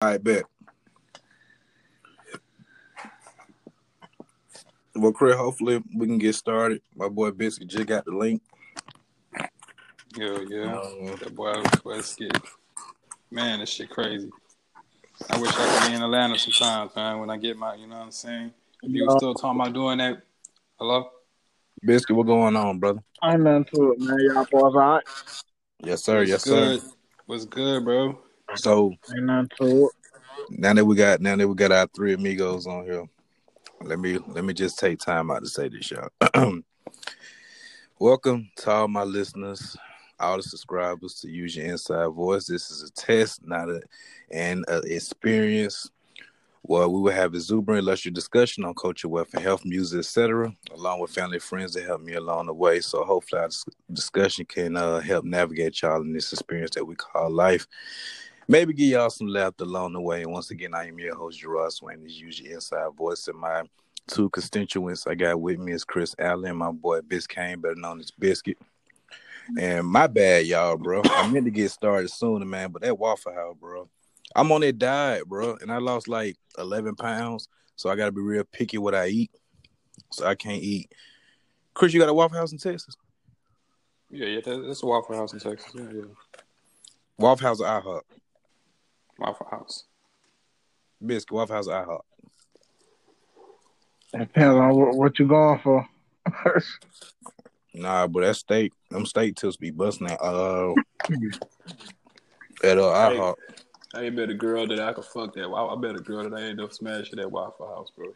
I bet. Well, Chris, hopefully we can get started. My boy Biscuit just got the link. Yeah, yeah. Um, that boy West man, this shit crazy. I wish I could be in Atlanta sometimes, man. When I get my, you know what I'm saying. If you were still talking about doing that, hello. Biscuit, what's going on, brother? I'm into it, man. Y'all boys all right? Yes, sir. What's Yes, good? sir. What's good, bro? So Ain't nothing to it. now that we got now that we got our three amigos on here, let me let me just take time out to say this, y'all. Welcome to all my listeners, all the subscribers to Use Your Inside Voice. This is a test, not a an experience. Well, we will have exuberant, illustrious discussion on culture, wealth, and health, music, etc., along with family and friends that help me along the way. So hopefully, our discussion can uh, help navigate y'all in this experience that we call life. Maybe give y'all some laughter along the way. And once again, I am your host, Jerrod Swain. This is usually Inside Voice. And my two constituents I got with me is Chris Allen, my boy Biscayne, better known as Biscuit. And my bad, y'all, bro. I meant to get started sooner, man, but that Waffle House, bro. I'm on that diet, bro, and I lost like 11 pounds. So I got to be real picky what I eat. So I can't eat. Chris, you got a Waffle House in Texas? Yeah, yeah. That's a Waffle House in Texas. Yeah, yeah. Waffle House or IHOP? Waffle House. Biscuit, Waffle House or IHOP? Depends on what, what you going for. Nah, but that steak, them steak tips be busting at uh at uh IHOP. I ain't bet a girl that I could fuck that. I, I bet a girl that I end up smashing that Waffle House, bro.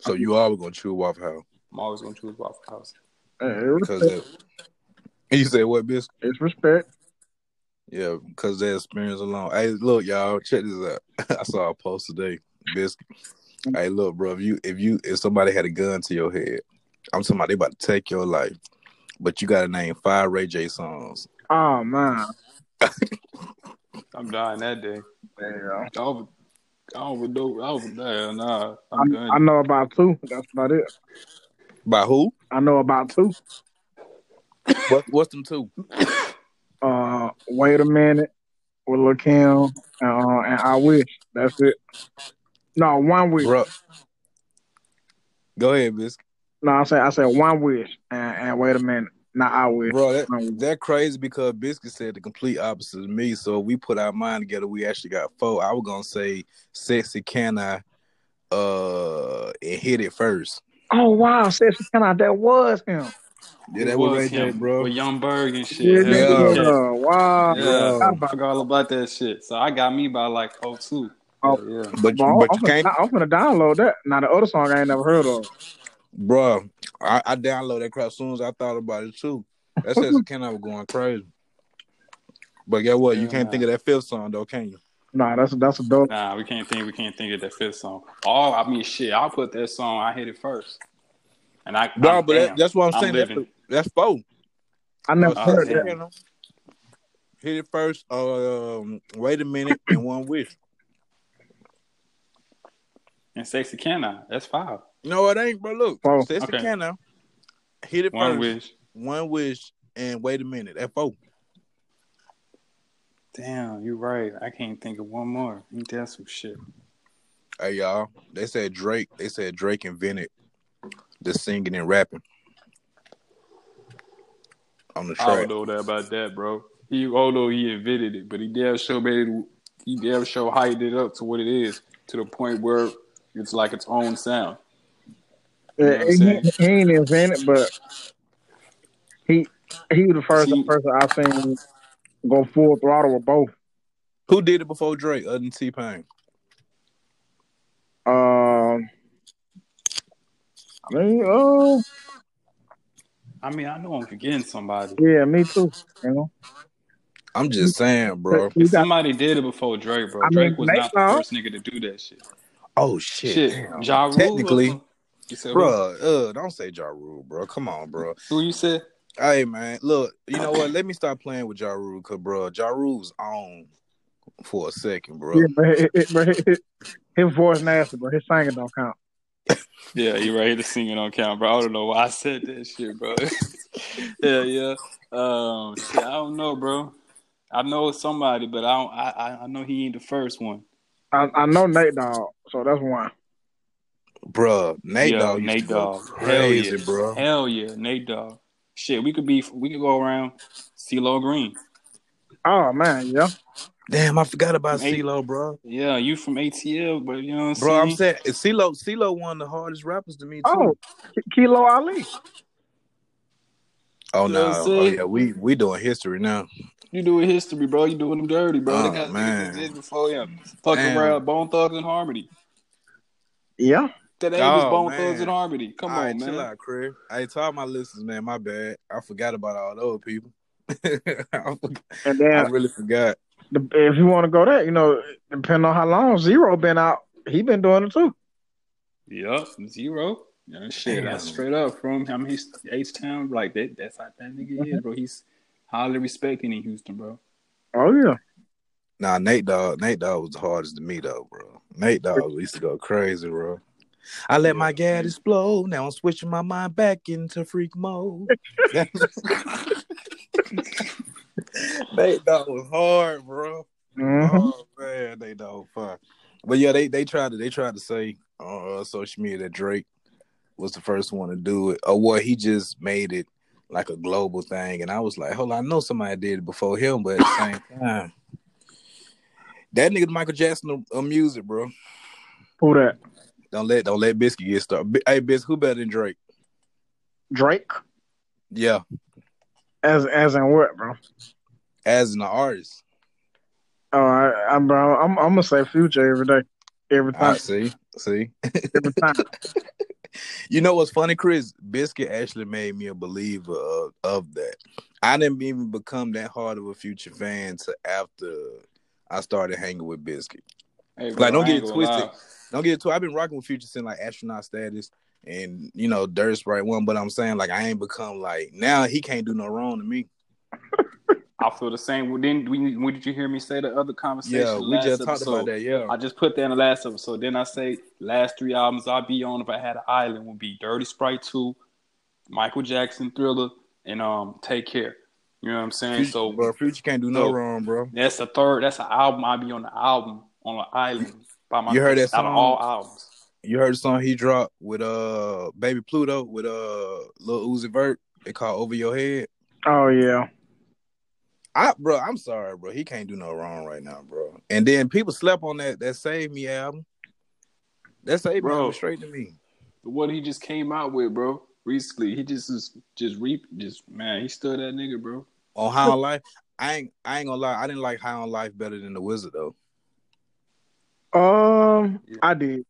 So you always gonna choose Waffle House I'm always gonna choose Waffle House. Hey, it's, because that. You said what, biscuit? it's respect. Yeah, because that experience alone. Hey, look, y'all, check this out. I saw a post today, biscuit. Hey, look, bro, if you if you if somebody had a gun to your head, I'm talking about they about to take your life, but you got to name five Ray J songs. Oh man. I'm dying that day. Yeah. I over, I overdose. I overdose. Nah, I, I'm done. I know about two. That's about it. By who? I know about two. What, what's them two? Wait a minute with Lil Kim uh, and I wish. That's it. No, one wish. Bro, go ahead, biscuit. No, I said I said one wish and, and wait a minute. Not I wish. Bro, that, that crazy because Biscuit said the complete opposite of me. So if we put our mind together, we actually got four. I was gonna say sexy can I uh and hit it first. Oh wow, Sexy Can I that was him. Yeah, that was was Ray J, him bro. With Young Berg and shit. Yeah, Yeah. yeah. Wow. Yeah, I forgot all about that shit. So I got me by like oh two. Oh. Yeah, yeah. But Well, but I'm, you can't, I'm finna download that. Now the other song I ain't never heard of. bro. I, I downloaded that crap as soon as I thought about it too. That sexy can I was going crazy. But guess what? You can't nah. think of that fifth song though, can you? Nah, that's that's a dope. Nah, we can't think. We can't think of that fifth song. Oh, I mean, shit. I'll put that song. I hit it first, and I. No, I'm, but that, damn, that's what I'm I'm saying. That's, living. that's four. I never Uh, heard that. Can I. Hit it first. Uh, um, wait a minute and one wish. And sexy can I? That's five. No, it ain't, bro. Look, Four. sexy Okay. can I. Hit it One first. wish. One wish and wait a minute. That four. Damn, you're right. I can't think of one more. Ain't that some shit? Hey y'all, they said Drake. They said Drake invented the singing and rapping on the show. I don't know that about that, bro. He, although he invented it, but he damn sure made it. He damn sure hyped it up to what it is, to the point where it's like its own sound. You know what I'm Yeah, saying? he, he ain't invented, but he he was the first See- person I seen go full throttle with both. Who did it before Drake? Other than T Pain. I uh, mean, oh I mean, I know I'm forgetting somebody. yeah, me too. You know, I'm just saying, bro. You If got- somebody did it before Drake, bro. I mean, Drake was not the Dogg. first nigga to do that shit. Oh shit, Shit, damn. Ja Rule Technically, You said bro. Uh, don't say Ja Rule, bro. Come on, bro. Who, who you said? Hey man, look. You know what? Let me stop playing with Ja Rule, cause bro, Ja Rule's on for a second, bro. yeah, but, it, it, but it, it, his voice nasty, but his singing don't count. Yeah, you're right. The singing on camera, bro. I don't know why I said that shit, bro. yeah, yeah. Um, shit, I don't know, bro. I know somebody, but I don't. I I- I know he ain't the first one. I, I know Nate Dogg, so that's one. Bruh, Nate yeah, Dogg Nate to go Dogg. crazy, Hell yeah, bro. Hell yeah, Nate Dogg. Shit, we could be. We could go around CeeLo Green. Oh man, yeah. Damn, I forgot about Nate- CeeLo, bro. Yeah, you from ATL, but you know what I'm Bro, I'm saying. saying CeeLo, CeeLo one of the hardest rappers to me too. Oh, K- Kilo Ali. oh You no, know oh, oh yeah, we we doing history now. You doing history, bro. You doing them dirty, bro. Oh, they got man. niggas that did before him. Fucking Damn. around Bone Thugs and Harmony. Yeah. That name was Oh, Bone man. Thugs and Harmony. Come All on, right, man. chill out, Craig. I told my listeners, man, my bad. I forgot about all those people. I, forgot- And I really forgot. The, if you want to go there, you know, depending on how long Z-Ro been out, he been doing it too. Yep, Z-Ro. Yeah, shit, that's Damn. straight up from him. He's H Town, like that. That's how that nigga is, bro. He's highly respected in Houston, bro. Oh yeah. Nah, Nate Dogg, Nate Dogg was the hardest to me though, bro. Nate Dogg used to go crazy, bro. I let my gas explode. Now I'm switching my mind back into freak mode. Nate Dogg was hard, bro. hmm Oh man, they don't fun. But yeah, they they tried to they tried to say on uh, social media that Drake was the first one to do it, or what he just made it like a global thing. And I was like, hold on, I know somebody did it before him, but at the same time, that nigga Michael Jackson of music, bro. Who that? Don't let don't let Biscuit get started. Hey, Biscuit, who better than Drake? Drake. Yeah, As as in what, bro? as an artist. Oh, I, I'm bro. I'm I'm gonna say Future every day, every time. I see, see. every time. You know what's funny, Chris? Biscuit actually made me a believer of, of that. I didn't even become that hard of a future fan to after I started hanging with Biscuit. Hey, Like, don't get it twisted. lie. Don't get it too. I've been rocking with Future since like astronaut status and you know Dirt Sprite one, but I'm saying like I ain't become like now he can't do no wrong to me. I feel the same. Well, Then we, when did you hear me say the other conversation? Yeah, we just talked about that. Yeah, I just put that in the last episode. Then I say last three albums I'd be on if I had an island would be Dirty Sprite 2, Michael Jackson Thriller, and um Take Care. You know what I'm saying? Future, so bro, Future can't do no so- wrong, bro. that's the third. That's an album I'd be on the album on an island by myself. You heard that out of all albums. You heard the song he dropped with uh Baby Pluto with uh Lil Uzi Vert. It called Over Your Head. Oh yeah. I bro, I'm sorry, bro. He can't do no wrong right now, bro. And then people slept on that that Save Me album. That Save Me Bro. album straight to me. What he just came out with, bro. Recently, he just is just reap just man. He still that nigga, bro. On High Off Life, I ain't I ain't gonna lie. I didn't like High Off Life better than the Wizard though. Um, Yeah. I did.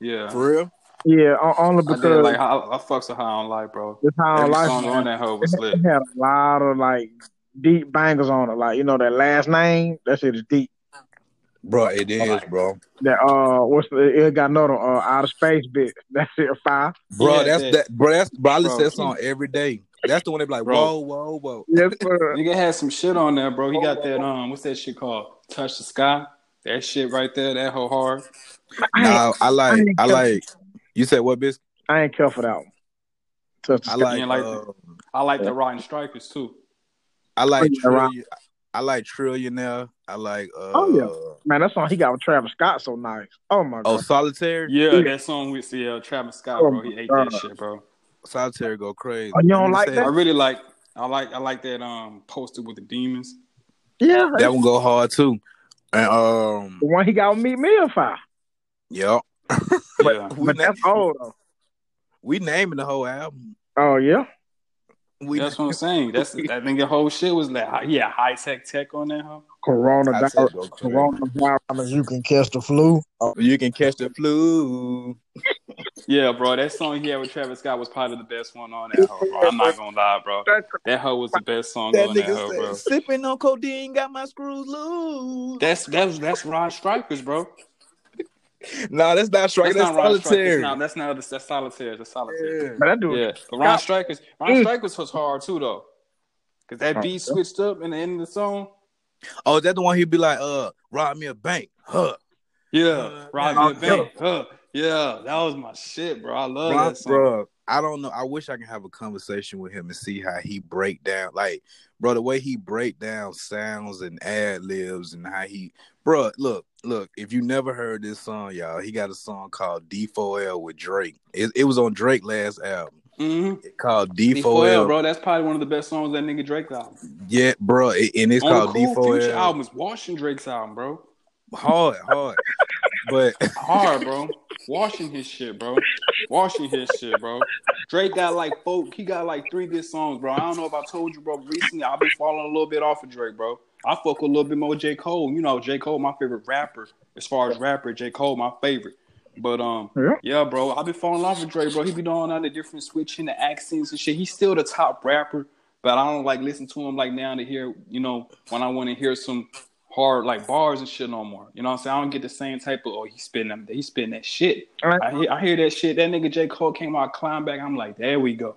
Yeah, For real? Yeah, o- only I because did like I, I fucks with High Off Life, bro. this how Every life song on that hoe was lit. it lit. had a lot of like deep bangers on it. Like you know that last name, that shit is deep. Bro, it is, bro. That uh, what's the, it got another uh, outer space bit. That shit fire. Bro, Yeah, that's that- that bro, that's bro, I listen to that song every day. That's the one they be like, Bro. whoa, whoa, whoa. Yes, sir. Nigga had some shit on there, bro. He got that um, what's that shit called? Touch the sky. That shit right there, that whole hard. I, Nah, I like ain't I like you said what biscuit? I ain't care for that one. Touch I like like uh, I like the Ridin Strikers too. I like Trillion, I like Trillionaire. I like uh Oh, yeah. Man, that song he got with Travis Scott so nice. Oh my Oh. Solitaire? Yeah, Yeah. that song with yeah, Travis Scott, Oh bro. He my ate God. that shit, bro. Solitaire go crazy. Oh, you don't like that? I really like I like I like that um poster with the demons. yeah, That one go hard too. And um the one he got with Meet Me Fire. yeah. Yeah. we, But na- that's old though. we naming the whole album. Oh yeah. We That's what I'm saying. That's that the whole shit was like yeah, high tech tech on that hoe. Corona Solitaire go crazy. Coronavirus, you can catch the flu. You can catch the flu. Yeah, bro, that song he had with Travis Scott was probably the best one on that hoe, bro. I'm not gonna lie, bro. That hoe was the best song That on that nigga hoe, said, bro. sipping on codeine got my screws loose. That's that's that's Ridin Strikers, bro. nah, that's not strike. That's, That's, not Ridin Strikers. solitaire. No, that's not that's solitaire. That's solitaire. yeah. But that dude, Yeah, but Ridin Strikers, Ron Mm. Strikers was hard too though, cause that beat switched up in the end of the song. Oh, is that the one he'd be like, uh, rob me a bank. Huh. Yeah, Uh, Rob me a bank. Huh. Yeah, that was my shit, bro. I love Ron, that song. bro, I don't know. I wish I can have a conversation with him and see how he break down, like, bro, the way he break down sounds and ad libs and how he, bro, look, look. If you never heard this song, y'all, he got a song called D4L with Drake. It, it was on Drake last album. Mm-hmm. Called D4L, D4L, bro. That's probably one of the best songs that nigga Drake album. Yeah, bro, and it's On called the cool D4L. album is Washing Drake's album, bro. Hard, hard, but Hard, bro. Washing his shit, bro. Washing his shit, bro. Drake got like folk. He got like three good songs, bro. I don't know if I told you, bro. Recently, I've been falling a little bit off of Drake, bro. I fuck with a little bit more J Cole. You know, J Cole, my favorite rapper. As far as rapper, J Cole, my favorite. But um, Yeah. yeah, bro, I've been falling off with Drake, bro. He be doing all the different switching the accents and shit. He's still the top rapper, but I don't like listen to him like now to hear, you know, when I want to hear some hard like bars and shit no more. You know what I'm saying? I don't get the same type of oh he's spitting them he's spitting that shit. Right. I hear I hear that shit. That nigga J. Cole came out climb back. I'm like, there we go.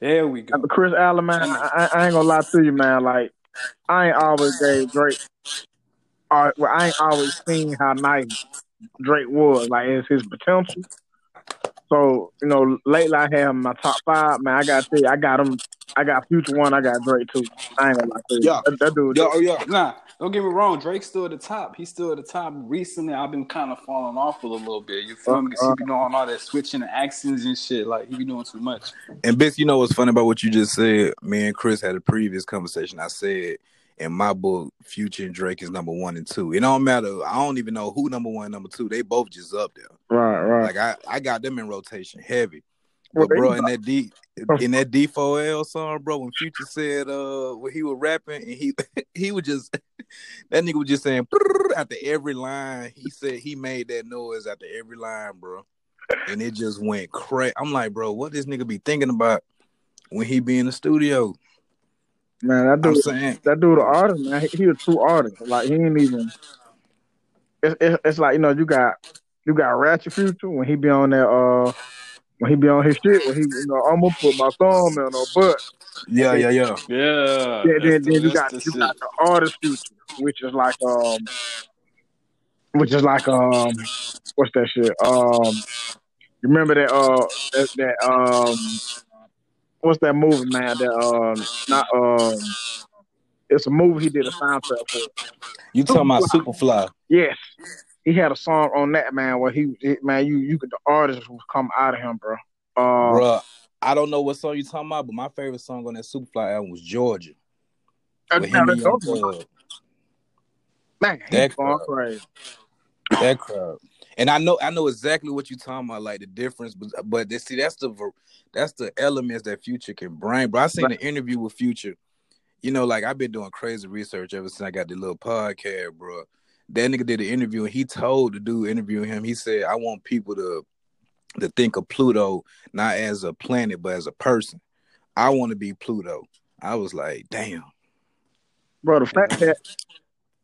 There we go. Chris Allen, man, I, I ain't gonna lie to you, man. Like, I ain't always gave Drake. Uh, well, I ain't always seen how nice Drake was. Like, it's his potential. So, you know, lately I have my top five. Man, I got to tell you, I got him. I got Future one. I got Drake two. I ain't gonna lie to you. Yeah. That, that dude. yeah, oh yeah, Nah, don't get me wrong. Drake's still at the top. He's still at the top. Recently, I've been kind of falling off a little bit. You feel me? 'Cause he be doing all that switching the accents and shit. Like he be doing too much. And Bis, you know what's funny about what you just said? Me and Chris had a previous conversation. I said in my book, Future and Drake is number one and two. It don't matter. I don't even know who number one and number two. They both just up there. Right, right. Like I, I got them in rotation heavy. Well, But bro, in that D in that D4L song, bro, when Future said uh when he was rapping and he he was just that nigga was just saying after every line. He said he made that noise after every line, bro. And it just went crazy. I'm like, bro, what this nigga be thinking about when he be in the studio? Man, that I'm dude. saying, That dude, an artist, man. He, he a true artist. Like he ain't even. It's, it's it's like you know you got you got Ratchet Future when he be on that uh when he be on his shit when he you know I'm gonna put my thumb in her butt. yeah, yeah, yeah. Yeah. Then, then, the- then you got the you got the artist Future, which is like um, which is like um, what's that shit? Um, you remember that uh that, that um, what's that movie man? That um, not um, it's a movie he did a soundtrack for. You talking about Superfly? Yes, he had a song on that man where he, he- man you you could the artist would come out of him, bro. Uh, Bruh, I don't know what song you talking about, but my favorite song on that Superfly album was Georgia. that, With him that, and Young that, Thug. man, that crowd. crazy. that crowd. And I know I know exactly what you're talking about, like the difference, but but they, see that's the that's the elements that Future can bring. But I seen an interview with Future. You know, like I've been doing crazy research ever since I got the little podcast, bro. That nigga did an interview and he told the dude interviewing him, he said, I want people to to think of Pluto not as a planet, but as a person. I want to be Pluto. I was like, damn. bro. The fact that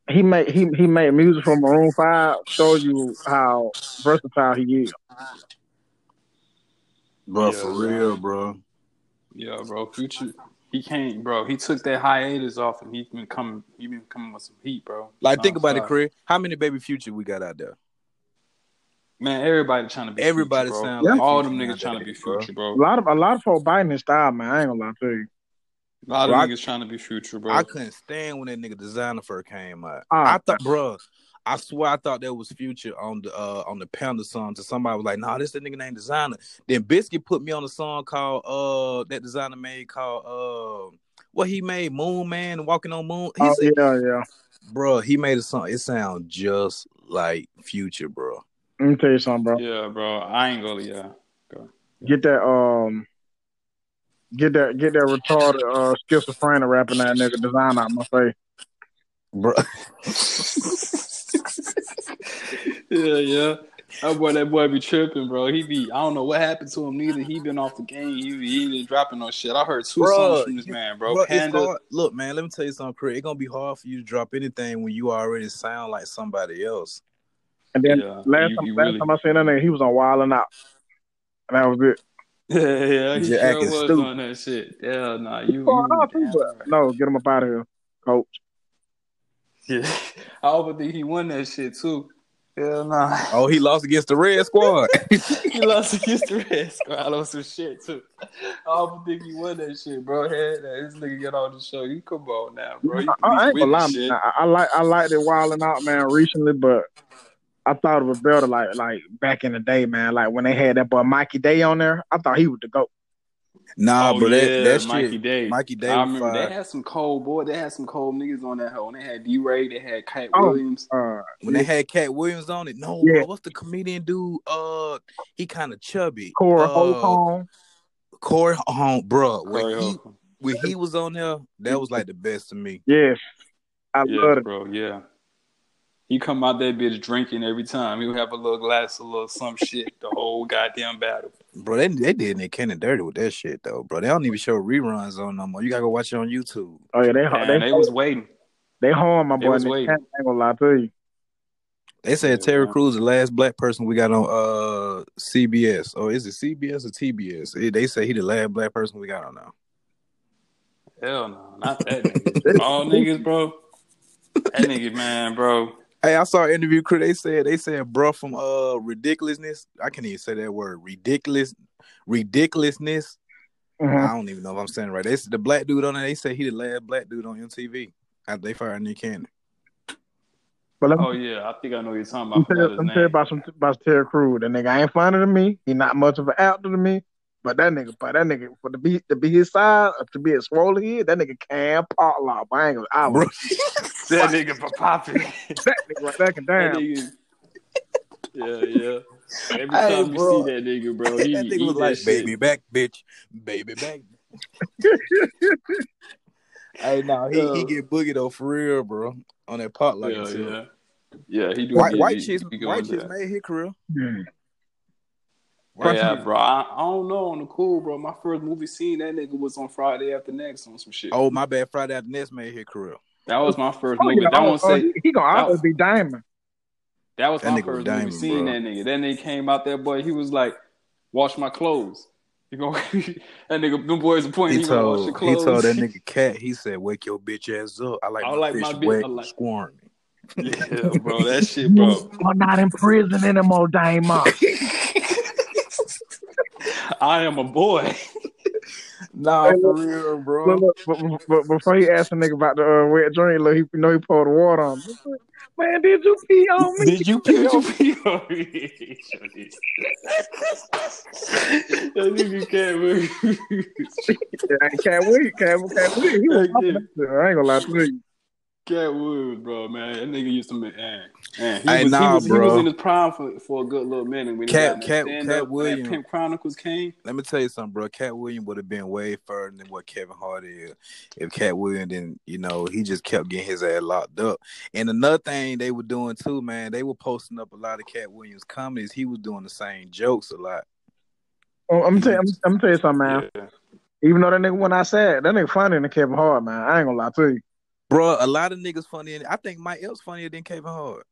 he made he he made music from Maroon Five shows you how versatile he is. Bro, Yeah, for real, bro. Yeah, bro. Future. He can't, bro. He took that hiatus off, and he's been coming. He been coming with some heat, bro. Like, think about it, Nonstop. Chris. How many baby future we got out there? Man, everybody trying to be. Everybody future, bro. sound like all them niggas trying to be future, bro. A lot of a lot of folks biting his style, man. I ain't gonna lie to you. A lot of Bro, I- niggas trying to be future, bro. I couldn't stand when that nigga designer first came out. Ah. I thought, bro, I swear I thought that was future on the uh on the Panda song. To somebody was like, "Nah, this the nigga named Designer." Then Biscuit put me on a song called uh that designer made called uh what he made Moon Man Walking on Moon. He Oh said, yeah, yeah. bro, he made a song. It sounds just like Future, bro. Let me tell you something, bro. yeah, bro. I ain't gonna. Yeah. Get that um, get that get that retarded uh schizophrenic rapping that nigga design out my face. Bro, yeah, yeah. That boy, that boy be tripping, bro. He be. I don't know what happened to him. Neither he been off the game. He be, he been dropping no shit. I heard two Bro, songs from this man, bro. bro, Panda. Look, man, let me tell you something, Chris. It's gonna be hard for you to drop anything when you already sound like somebody else. And then Yeah, last you- time you last really- time I seen that nigga, he was on Wild and Out. And that was it. Yeah, yeah, he Just sure acting was stupid. on that shit. Yeah, nah, you. Oh, you Going out too, damn but right. no, get him up out of here, coach. Yeah, I would think he won that shit too. Hell nah. Oh, he lost against the Red Squad. he lost against the Red Squad on some shit too. I don't think he won that shit, bro. Had that this nigga get on the show. You come on now, bro. You, I, I ain't you gonna lie, with the man. shit. I, I like I liked it wilding out, man, recently, but I thought it was better like like back in the day, man. Like when they had that boy Mikey Day on there, I thought he was the goat. nah, oh bro, that, yeah, that Mikey shit. Day. Mikey Day I remember fire. they had some cold boy. They had some cold niggas on that hoe. And they had DeRay. They had Cat Oh. Williams. Uh, When they had Katt Williams on it, no, Yeah. bro, what's the comedian dude? Uh, he kind of chubby. Corey uh, Holcomb. Corey Home, bro. When he Holcomb. when he was on there, that was like the best to me. Yes, I Yeah, love it. bro. Yeah. He come out that bitch drinking every time. He would have a little glass, a little some shit, the whole goddamn battle. Bro, they they did Nick Cannon dirty with that shit though, bro. They don't even show reruns on no more. You gotta go watch it on YouTube. Oh yeah, they Man, they they was waiting. they home, my they boy. was Nick waiting. Cannon, I ain't gonna lie to you. They said Yeah, Terry man. Crews the last black person we got on uh CBS. Or is it CBS or TBS? They say he the last black person we got on now. Hell no, not that nigga. All niggas, bro. That nigga, man, bro. Hey, I saw an interview crew. They said they said bro from uh ridiculousness. I can't even say that word. Ridiculous ridiculousness. Mhm. I don't even know if I'm saying it right. They said the black dude on there, they say he the last black dude on MTV. After they fired Nick Cannon. But let me, Oh yeah, I think I know what you're talking let me about. tell, Forgot you- his tell you name. about some about Terry Crews. That nigga ain't funny to me. He not much of an actor to me. But that nigga, but that nigga for to be to be his size, or to be a swollen head, that nigga can pop lock. I ain't gonna. I Bro, was That nigga for popping. that nigga right back and That down. nigga. Yeah, yeah. Every Hey, time you see that nigga, bro, he, that he nigga was that like, shit. baby back, bitch. Baby back. hey, no, he, he get boogie though for real, bro. On that pot like yeah, too. yeah. Yeah, he do. White get- white he- chicks he go white chicks made his career. Hmm. White Yeah, bro. I, I don't know on the cool, bro. My first movie scene, that nigga was on Friday After Next on some shit. Oh my bad, Friday after next made his career. That was my first Oh, movie. yeah, that oh, one oh, say he, he gonna always be diamond. that was That my nigga was first diamond, movie seeing bro. that nigga. That nigga came out there, boy. He was like, "Wash my clothes." You go, that nigga, them boys are pointing. He He, gonna wash your told he told that nigga cat. He said, "Wake your bitch ass up." I like I my like fish my bitch- wet, I like- squirmy. yeah, bro. That shit, bro. You're not in prison anymore, diamond. I am a boy. Nah, Hey, for look- real, bro. Look, look, but, but before he asked a nigga about the uh, wet drink, look, he you know he poured water on. me. Man, did you pee on me? Did you pee? Did you pee on me? Sure that nigga can't move. Yeah, Katt Williams, Cat, Katt Williams, he was Hey, popping yeah. that shit. I ain't gonna lie to you. Cat Woods, bro, man. That nigga used to make, man. man he, Hey, was, nah, he, was, he was in his prime for, for a good little minute. When he Cat- that Cat- Cat up, Williams. Pimp Chronicles came. Let me tell you something, bro. Katt Williams would have been way further than what Kevin Hart is if Katt Williams didn't, you know, he just kept getting his ass locked up. And another thing they were doing too, man, they were posting up a lot of Katt Williams comedies. He was doing the same jokes a lot. Oh, I'm tell, I'm, I'm tell you something, man. Yeah. Even though that nigga when I said that nigga funny than Kevin Hart, man. I ain't gonna lie to you. Bro, a lot of niggas funny. I think Mike Epps funnier than Kevin Hart.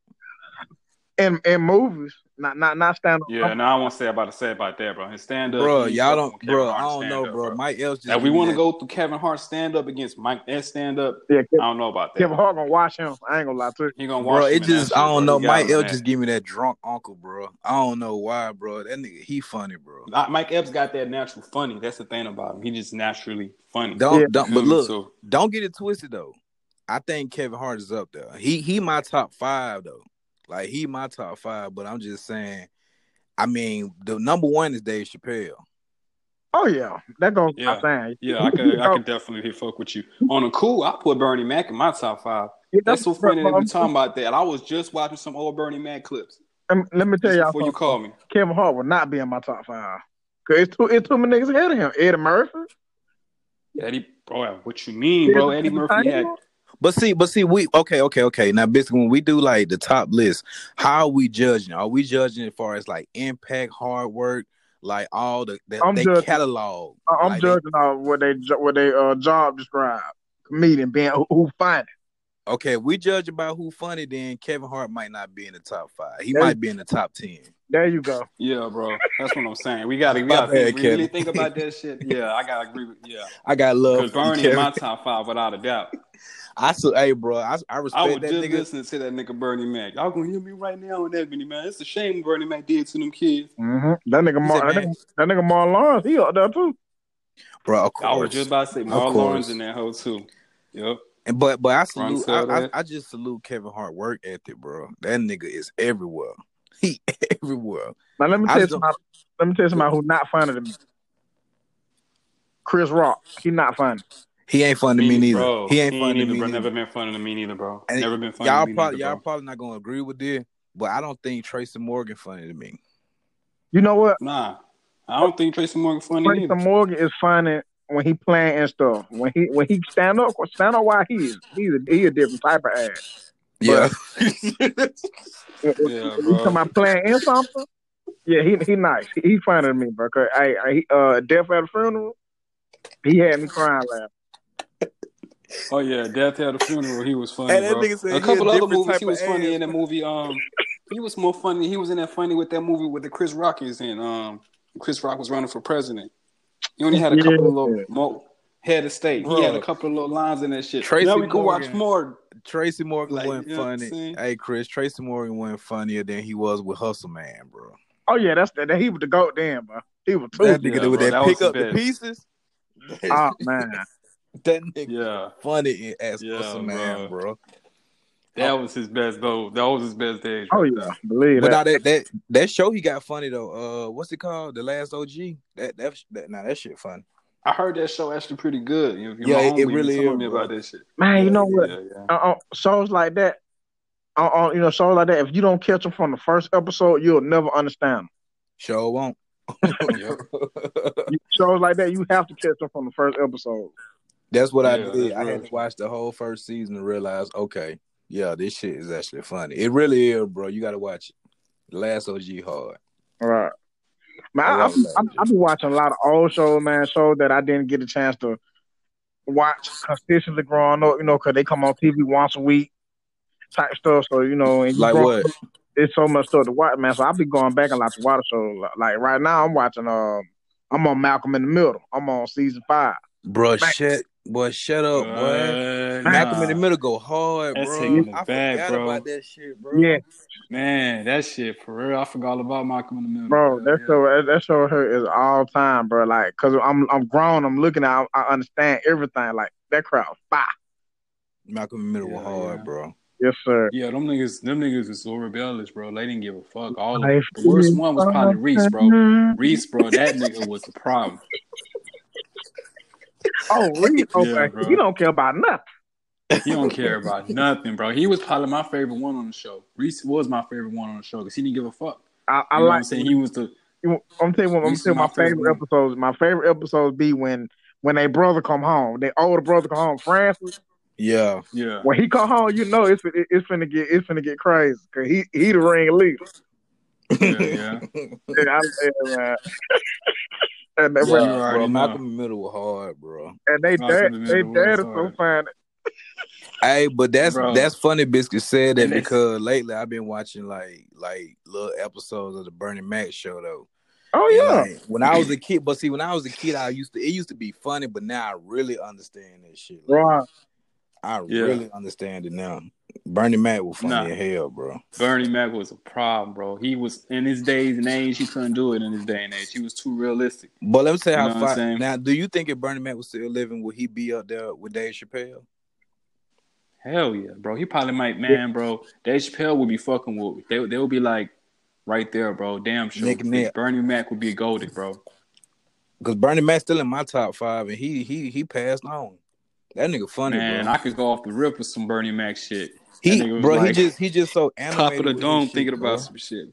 And in movies, not not not stand up. Yeah, no, I won't say about to say about that, bro. His stand up, Bro, y'all don't, bro. I don't know, bro. Mike Epps just. Now we want to go through Kevin Hart stand up against Mike S stand up. Yeah, I don't know about that. Kevin Hart gonna watch him. I ain't gonna lie to you. He gonna watch Bro, him it just I don't know. Mike him Epps just give me that drunk uncle, bro. I don't know why, bro. That nigga, he funny, bro. Mike Epps got that natural funny. That's the thing about him. He just naturally funny. Don't Yeah. don't. But look, So, don't get it twisted though. I think Kevin Hart is up there. He he my top five though. Like he my top five. But I'm just saying. I mean, the number one is Dave Chappelle. Oh yeah, that goes Yeah. without saying. yeah, I can I can definitely fuck with you. On a cool, I put Bernie Mac in my top five. Yeah, That's so funny that bro, we talking about that. I was just watching some old Bernie Mac clips um, Let me tell y'all before you call me. Kevin Hart will not be in my top five. Cause it's too it's too many niggas ahead of him. Eddie Murphy. Eddie, bro, what you mean, bro? Eddie Murphy had But see, but see, we okay, okay, okay. Now, basically, when we do like the top list, how are we judging? Are we judging as far as like impact, hard work, like all the that I'm they judging- catalog? I- I'm like they- judging off what they jo- what they uh job describe. Comedian being who, who funny. okay, we judge about who funny. Then Kevin Hart might not be in the top five. He There- might be in the top ten. There you go. Yeah, bro. That's what I'm saying. We gotta, we My gotta bad, we really Kevin. think about that shit. Yeah, I gotta agree with yeah. I got love. Because Bernie in my top five without a doubt. I saw, hey, bro, I, I I respect was that just nigga. listening to that nigga Bernie Mac. Y'all gonna hear me right now on that Benny man. It's a shame Bernie Mac did to them kids. hmm That nigga, He Mar- said, that, nigga that nigga Marlon Lawrence, he up there too. bro, of I was just about to say of Marlon Lawrence in that hoe too. Yep. And but but I salute, I, I I just salute Kevin Hart work ethic, bro. That nigga is everywhere. He everywhere. Now let me tell you just somebody. Let me tell you somebody who's not funny to me. Chris Rock, he not funny. He ain't funny to me Me, neither. bro. He ain't He funny ain't to either, me bro. neither. Never been funny to me neither, bro. And Never been funny y'all to me probably neither, y'all probably not gonna agree with this, but I don't think Tracy Morgan funny to me. You know what? Nah. I don't think Tracy Morgan funny to me. Tracy neither. Morgan is funny when he playing and stuff. When he when he stand up, stand up while he is. He's a, he a different type of ass. Yeah, But when, when Yeah, when you talking bro. about playing in something, yeah, he he nice. He, he funny to me, bro. Cause I, I he, uh, death at a funeral, he had me crying laughing. Oh yeah, Death at a Funeral. He was funny, and that bro. nigga said A he a couple other movies he of was funny ass. in that movie. Um, he was more funny. He was in that funny with that movie with the Chris Rock is in. Um, Chris Rock was running for president. He only had a couple of little Yeah. more head of state. He had a couple of little lines in that shit. Tracy now we can watch Morgan, more. Tracy Morgan Like, wasn't you know funny. Hey Chris, Tracy Morgan wasn't funnier than he was with Hustle Man, bro. Oh yeah, that's that. He was the goat then, bro. He was That nigga Yeah, with bro, that that pick up the pieces. Oh man, that nigga Yeah, funny as yeah, Hustle Man, bro. bro. That was his best though. That was his best days oh yeah, there. believe But that. now that that that show he got funny though. Uh, what's it called? The Last OG. That that that now that shit funny. I heard that show actually pretty good. You know, Yeah, it, it really telling is, me bro. about that shit. Man, you know what? what? is. Yeah, yeah. Uh, uh, shows like that, uh, uh, you know, shows like that. If you don't catch them from the first episode, you'll never understand them. Sure won't. Shows like that, you have to catch them from the first episode. That's what I did. I had to watch the whole first season to realize, okay, yeah, this shit is actually funny. It really is, bro. You got to watch it. Last OG hard. All right. Man, I I, I, love be- Last I, OG. I be watching a lot of old shows, man. Shows that I didn't get a chance to watch consistently growing up. You know, because they come on TV once a week, type stuff. So you know, and you Like what? up, it's so much stuff to watch, man. So I be going back and like to watch shows. Like right now, I'm watching. Um, I'm on Malcolm in the Middle. I'm on season five. Bro, Man, shut boy, shut up, boy. Uh, Malcolm in the middle go hard, that's bro. I back, forgot bro. about that shit, bro. yeah, Man, that shit for real. I forgot all about Malcolm in the Middle. bro. Hell That yeah. show, that show here is all time, bro. Like, cause I'm I'm grown. I'm looking at. I understand everything. Like that crowd, fire. Malcolm in the middle was Yeah, hard, yeah. bro. Yes, sir. Yeah, them niggas, them niggas was so rebellious, bro. They didn't give a fuck. All of them. The worst one was probably Reese, bro. Reese, bro, that nigga was the problem. Oh, Reese, Yeah, okay. bro. He don't care about nothing. He don't care about nothing, bro. He was probably my favorite one on the show. Reese was my favorite one on the show because he didn't give a fuck. I, You know what I'm like. saying? He was the I'm telling you, what- I'm Reese is telling you my my favorite favorite one. episodes. My favorite episodes be when when they brother come home. Their older brother come home, Francis. Yeah. Yeah. When he come home, you know it's it, it's finna get it's finna get crazy because he he the ring leader. Yeah, yeah. And I, yeah, man. and, they, Yeah, Yeah, you bro. already Malcolm know. in the middle was hard, bro. and they Malcolm dad the they Middle dad is so hard. funny. Hey, but that's Bro. that's funny. Biscuit said that because lately I've been watching like like little episodes of the Bernie Mac show though. Oh yeah, like, when I was a kid, but see, when I was a kid, I used to it used to be funny, but now I really understand this shit. Like, right. I Yeah. really understand it now. Bernie Mac was funny Nah. as hell, bro. Bernie Mac was a problem, bro. He was in his days and age, he couldn't do it in his day and age. He was too realistic. But let me say You how far. Now, do you think if Bernie Mac was still living, would he be up there with Dave Chappelle? Hell yeah, bro. He probably might, man, bro. Dave Chappelle would be fucking with. They they would be like right there, bro. Damn sure. And. Bernie Mac would be goaded, bro. Because Bernie Mac's still in my top five, and he he he passed on. That nigga funny, Man, bro. I could go off the rip with some Bernie Mac shit. He that nigga was bro, he just he just so Top of the dome shit, thinking bro. about some shit.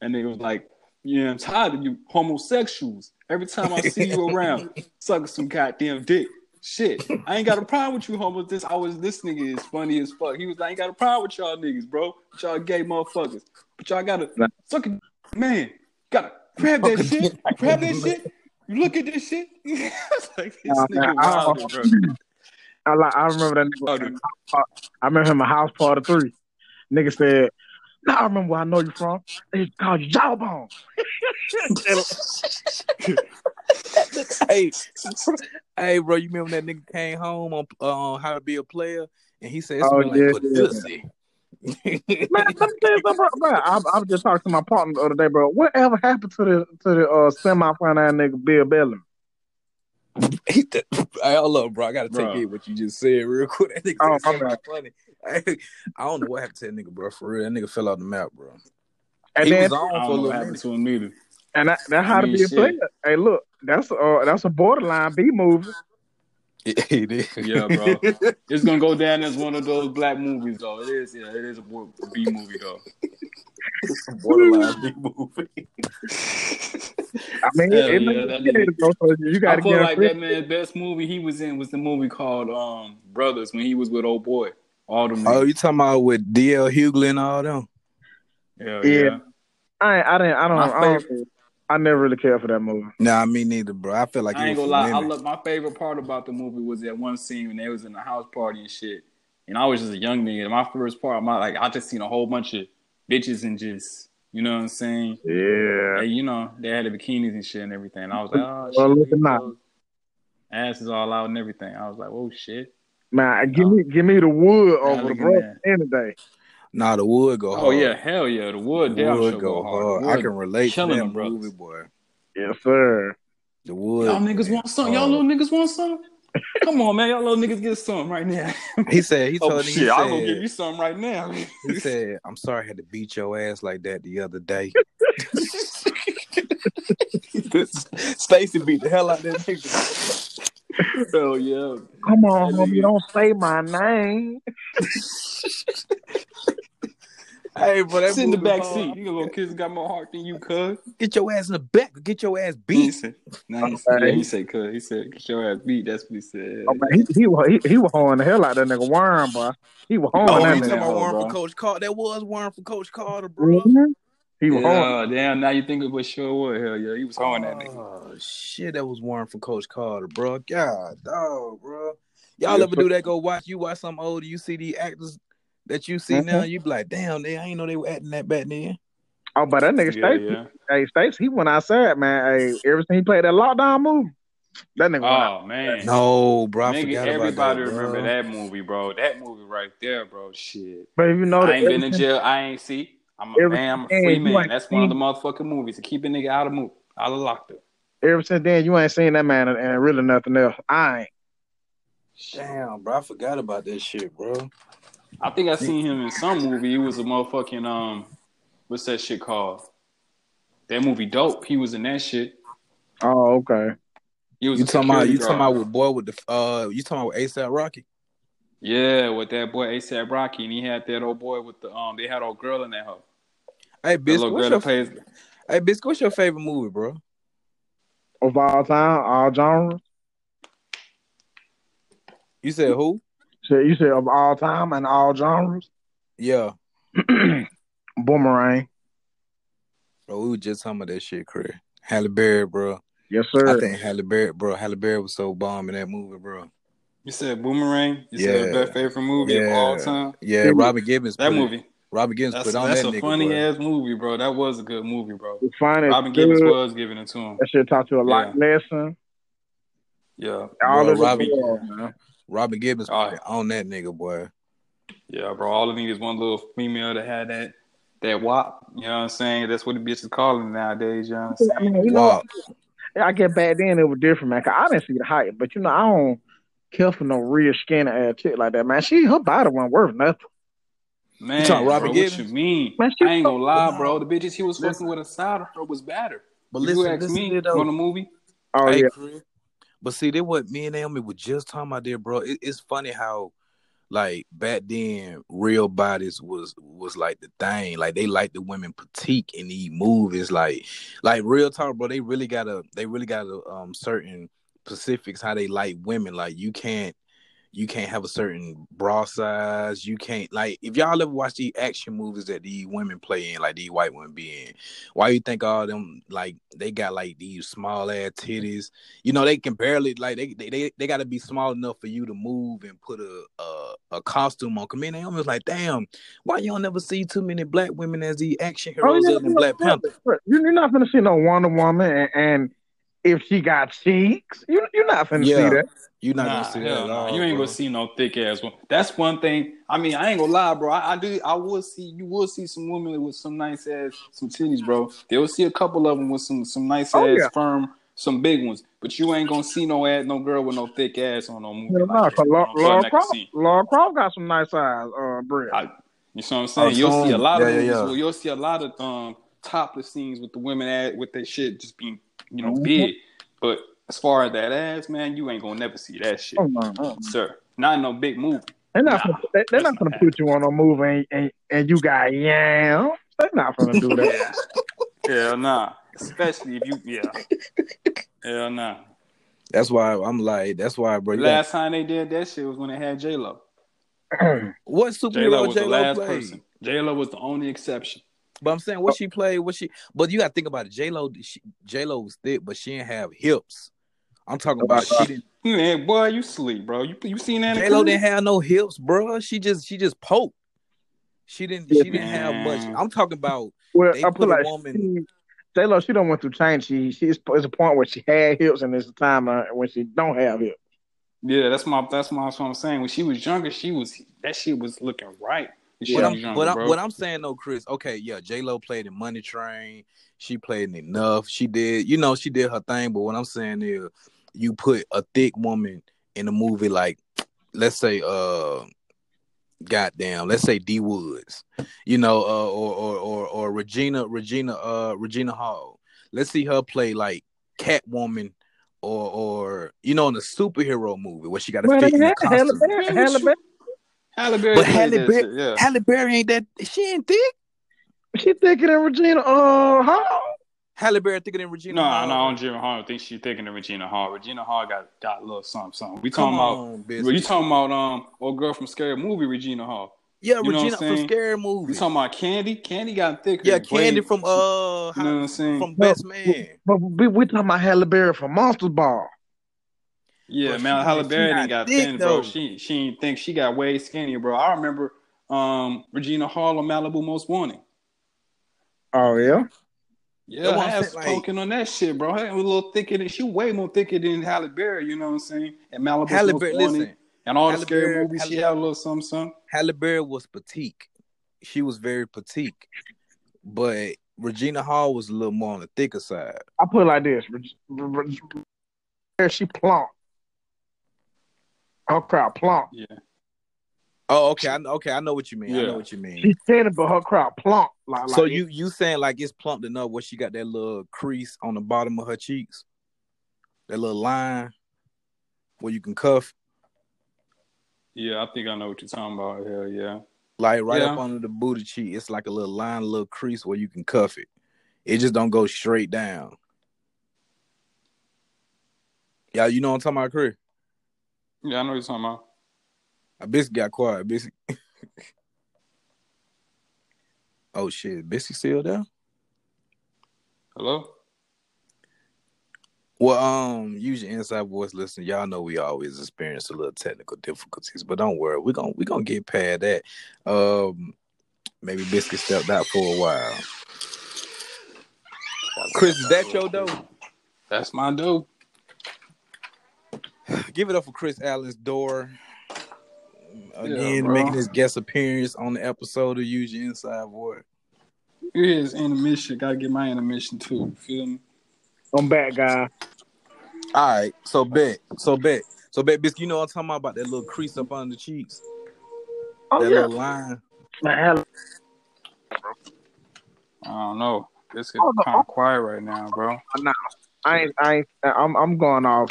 And nigga was like, yeah, I'm tired of you homosexuals. Every time I see you around, sucking some goddamn dick. Shit. I ain't got a problem with you homos. This I was this nigga is funny as fuck. He was like, I ain't got a problem with y'all niggas, bro. With y'all gay motherfuckers. But y'all gotta Nah. suck a man. Gotta grab that shit. Grab that shit. You look at this shit. It's like this Nah, nigga man, I wild, bro. I like I remember that Oh, nigga. dude. I remember him in House Party Three. Nigga said, "Now I remember where I know you from. It's called you Jawbone." hey, hey, bro, you remember that nigga came home on uh, How to Be a Player, and he said Oh, yeah, like yeah. pussy. Man, let me tell you something, bro. bro. I, I was just talking to my partner the other day, bro. Whatever happened to the to the uh, semi-final nigga Bill Bellamy? He th- hey, hold up, bro. I gotta take Bro. in what you just said real quick. That nigga Oh, said my funny. Hey, I don't know what happened to that nigga, bro. For real, that nigga fell off the map, bro. And he then, was on for a little what happened to him either. and that, that's how I to be a shit. player. Hey, look, that's uh that's a borderline B movie. He did. Yeah, bro. It's gonna go down as one of those black movies, though. It is, yeah, it is a bo- B movie, though. Borderline B movie. I mean, Hell it, yeah, it, that it, so you got to feel get like that man's best movie he was in was the movie called um Brothers when he was with old boy. All them Oh, you talking about with DL Hughley and all them? Hell Yeah. yeah. I I didn't I don't My I, don't, I never really cared for that movie. Nah, me neither, bro. I feel like I it ain't gonna lie. I women. love my favorite part about the movie was that one scene when they was in the house party and shit. And I was just a young nigga. And my first part, my like, I just seen a whole bunch of bitches and just, you know what I'm saying? Yeah. Hey, you know, they had the bikinis and shit and everything. I was like, oh Well, shit, look at that. ass is all out and everything. I was like, oh shit. Man, give me give me the wood over the look at any day. Nah, the wood go hard. Oh yeah, hell yeah, the wood the damn wood sure go go hard. hard. I can relate to killing that them brothers. movie, boy. Yes, sir. The wood. Y'all niggas want some? Y'all little niggas want some? Come on, man, y'all little niggas get some right now. He said. He oh told me. shit, I'm gonna give you some right now. he said, "I'm sorry, I had to beat your ass like that the other day." Stacy beat the hell out of that nigga. Hell yeah. Come on, That homie, nigga- don't say my name. Hey, but that Sit in the back hard. seat. You little kids got more heart than you, cuz. Get your ass in the back. Get your ass He beat. said, nah, he said, yeah, he said, cuz. He said, get your ass beat. That's what he said. Oh, man, he, he, was- he, he was hoeing the hell out of that nigga Worm, boy. He was hoeing Oh, that you talking nigga. about Oh, Warren bro. for Coach Carter? That was Warren for Coach Carter, bro. Mhm. He was hoeing. Yeah, damn. Now you think it was sure what? Hell yeah, he was hoeing that nigga. Oh shit, that was Warren for Coach Carter, bro. God, dog, bro. Y'all Yeah, ever so- do that? Go watch you watch some old. You see the actors that you see Mhm. now. You be like, damn, they I ain't know they were acting that back then. Oh, but that nigga Yeah, Stacey, yeah. hey, Stacey, he went outside, man. Hey, ever since he played that lockdown movie, that nigga went. Oh man. No, bro, I Nigga, forgot everybody about that. remember bro. that movie, bro. That movie right there, bro. Shit. But if you know I ain't been in jail. I ain't see. I'm a Every- man. I'm a free you man. ain't That's one of the motherfucking movies to keep a nigga out of move, out of locked up. ever since then, you ain't seen that man and, and really nothing else. I ain't. Damn, bro, I forgot about that shit, bro. I think I seen him in some movie. He was a motherfucking um, what's that shit called? That movie dope. He was in that shit. Oh, okay. He was You talking about security you talking about with boy with the uh you talking about with ASAP Rocky? Yeah, with that boy ASAP Rocky, and he had that old boy with the um. They had old girl in that hoe. Hey, That Biscuit, what's girl your plays. hey Biscuit, what's your favorite movie, bro? Of all time, all genres. You said who? So you said of all time and all genres. Yeah. Boomerang. Bro, we were just talking about that shit, Chris. Halle Berry, bro. Yes, sir. I think Halle Berry, bro. Halle Berry was so bomb in that movie, bro. You said Boomerang. You said Yeah. the best favorite movie of all time. Yeah, Yeah. Robin Givens. That movie. Robin Givens That's, put on that's that a nigga, funny bro. ass movie, bro. That was a good movie, bro. The finest Robin good. Givens was giving it to him. That shit taught you a life lesson. Yeah, All Bro, of Robin- the world, man. Robin Givens Oh. put ah. on that nigga, boy. yeah, bro. All I need is one little female that had that that wop. You know what I'm saying? That's what the bitch is calling nowadays. You know what I'm I mean, you know, I get back then it was different, man. 'cause I didn't see the hype, but you know, I don't care for no real skinny ass chick like that, man. She her body wasn't worth nothing. Man, talking Robin bro, Givens? what you mean? Man, I ain't gonna lie, bro. The bitches he was Listen. fucking with aside of her was better. But If listen, you ask listen me to it, on the movie, Oh Hey, yeah, Chris. But see, they what me and Naomi were just talking about there, bro. It, it's funny how, like back then, real bodies was was like the thing. Like they like the women petite in these movies. Like, like real talk, bro. They really gotta, they really gotta um certain specifics how they like women. Like you can't, you can't have a certain bra size. You can't like if y'all ever watch the action movies that these women play in, like these white women be in. Why you think all them like they got like these small ass titties? You know they can barely like they they they, they got to be small enough for you to move and put a a, a costume on. Come in, they almost like damn. Why y'all never see too many black women as the action Oh, heroes yeah, other than Black Panther? You- You're not gonna see no Wonder Woman, and, and if she got cheeks. You you're not finna Yeah. see that. You're not nah, gonna see that at nah. all. You ain't bro. gonna see no thick ass one. That's one thing. I mean, I ain't gonna lie, bro. I, I do. I will see. You will see some women with some nice ass, some titties, bro. They'll see a couple of them with some some nice Oh, ass, yeah. firm, some big ones. But you ain't gonna see no ass, no girl with no thick ass on no movie. Hell like nah, Laura, Laura Croft. Laura Croft got some nice eyes, uh, Brett. I, you see what I'm saying? Oh, you'll see a some- lot of yeah, yeah, movies yeah. where you'll see a lot of um topless scenes with the women at with their shit just being you know Mhm. big. But as far as that ass, man, you ain't gonna never see that shit, Oh, no, no. sir. Not in no big movie. They're not. Nah, gonna, they, they're not gonna not put you on a movie and, and, and you got yam. They're not gonna do that. Hell nah. Especially if you yeah. Hell nah. That's why I'm like. That's why, bro. you got- Last time they did that shit was when they had J Lo. what J Lo superhero was J the Lo last played? person. J Lo was the only exception. But I'm saying what she played, what she. But you got to think about it. J Lo, J Lo was thick, but she didn't have hips. I'm talking about she didn't. Man, boy, you sleep, bro. You you seen that? J Lo didn't have no hips, bro. She just she just poked. She didn't. She didn't have much. I'm talking about. well, They I put feel a like woman- J Lo, she don't went through change. She she's it's a point where she had hips, and there's a time uh, when she don't have hips. Yeah, that's my that's my that's what I'm saying. When she was younger, she was that shit was looking right. When What I'm, younger, what, I'm, what I'm saying though, Chris. Okay, yeah, J Lo played in Money Train. She played in enough. She did, you know, she did her thing. But what I'm saying is, you put a thick woman in a movie like, let's say, uh, goddamn, let's say D Woods, you know, uh, or or or or Regina Regina uh Regina Hall. Let's see her play like Catwoman. Or, or you know, in a superhero movie where she got to Well, fit in the had Halle costume. Berry. Halle Berry. Halle Berry But Halle that Berry- shit, yeah. Halle Berry ain't that she ain't thick. She thicker than Regina. Uh, Hall. Halle Berry thicker than Regina. No, Hall. no, I don't Regina Hall. I don't think she's thinking of Regina Hall. Regina Hall got got a little something, something. We Come talking about on, well, you talking about um old girl from Scary Movie, Regina Hall. Yeah, you Regina from Scary Movie. You talking about Candy? Candy got thicker. Yeah, way- Candy from uh You know what I'm saying? from Best Man. But we we talking about Halle Berry from Monsters Ball. Yeah, But man, she- Halle she Berry not ain't got thick, thin, bro. though. She she ain't think she got way skinnier, bro. I remember um Regina Hall on Malibu Most Wanted. Oh yeah. Yeah, I'm was poking like- on that shit, bro. Her was a little thicker than she way more thicker than Halle Berry, you know what I'm saying? And Malibu Halle Most Berry, Wanted. listen, and all Halle the scary Berry- movies, she had a little something, something. Halle Berry was petite. She was very petite, but Regina Hall was a little more on the thicker side. I put it like this: Reg- Reg- Reg- she plump. Her crowd plump. Yeah. Oh, okay, I okay, I know what you mean. I know what you mean. She's thin, but her crowd plump. Like, so like you you saying like it's plumped enough where she got that little crease on the bottom of her cheeks, that little line where you can cuff, Yeah, I think I know what you're talking about. Hell yeah. like right Yeah. up under the booty cheek. It's like a little line, a little crease where you can cuff it. It just don't go straight down. Yeah, you know what I'm talking about, Chris. Yeah, I know what you're talking about. I basically got quiet. Basically. oh shit, Bissy still there? Hello? Well, um, use your inside voice. Listen, y'all know we always experience a little technical difficulties, but don't worry, we're gonna we're gonna get past that. Um, maybe Biscuit stepped out for a while. Chris, is that your dough? That's my dope. Give it up for Chris Allen's door. Again, bro. making his guest appearance on the episode of Use Your Inside Voice. Here's intermission. Gotta get my intermission too. You feel me? I'm back, guy. All right, so bet, so bet, so bet, Biscuit. You know what I'm talking about, about that little crease up on the cheeks, Oh that yeah, little line. man. Halle- I don't know. This is Oh, kind of quiet right now, bro. Nah, I ain't. I ain't. I'm. I'm going off.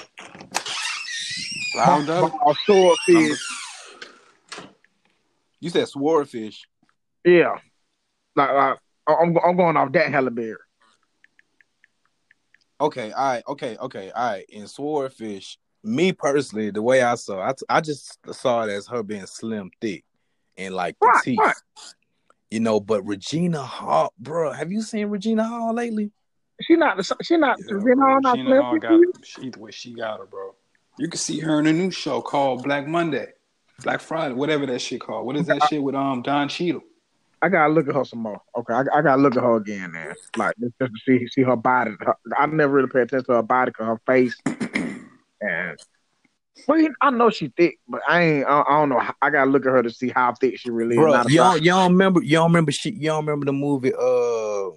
Loud up. Off swordfish. You said swordfish. Yeah. Like, like I'm. I'm going off that Halle Berry. Okay, all right, okay, okay, all right. In swordfish, me personally, the way I saw, I, I just saw it as her being slim, thick, and like Right, petite. right. You know, but Regina Hall, bro, have you seen Regina Hall lately? She not. the- She not. Yeah, you bro. know, not Regina Hall slim. got she she got her, bro. You can see her in a new show called Black Monday, Black Friday, whatever that shit called. What is that shit with um Don Cheadle? I gotta look at her some more. Okay, I, I gotta look at her again, man. Like just, just to see see her body. Her, I never really pay attention to her body, cause her face, and well, I know she thick, but I ain't. I, I don't know. I gotta look at her to see how thick she really Bro, is. you don't, you don't remember? You don't remember? She, you don't remember the movie? Uh,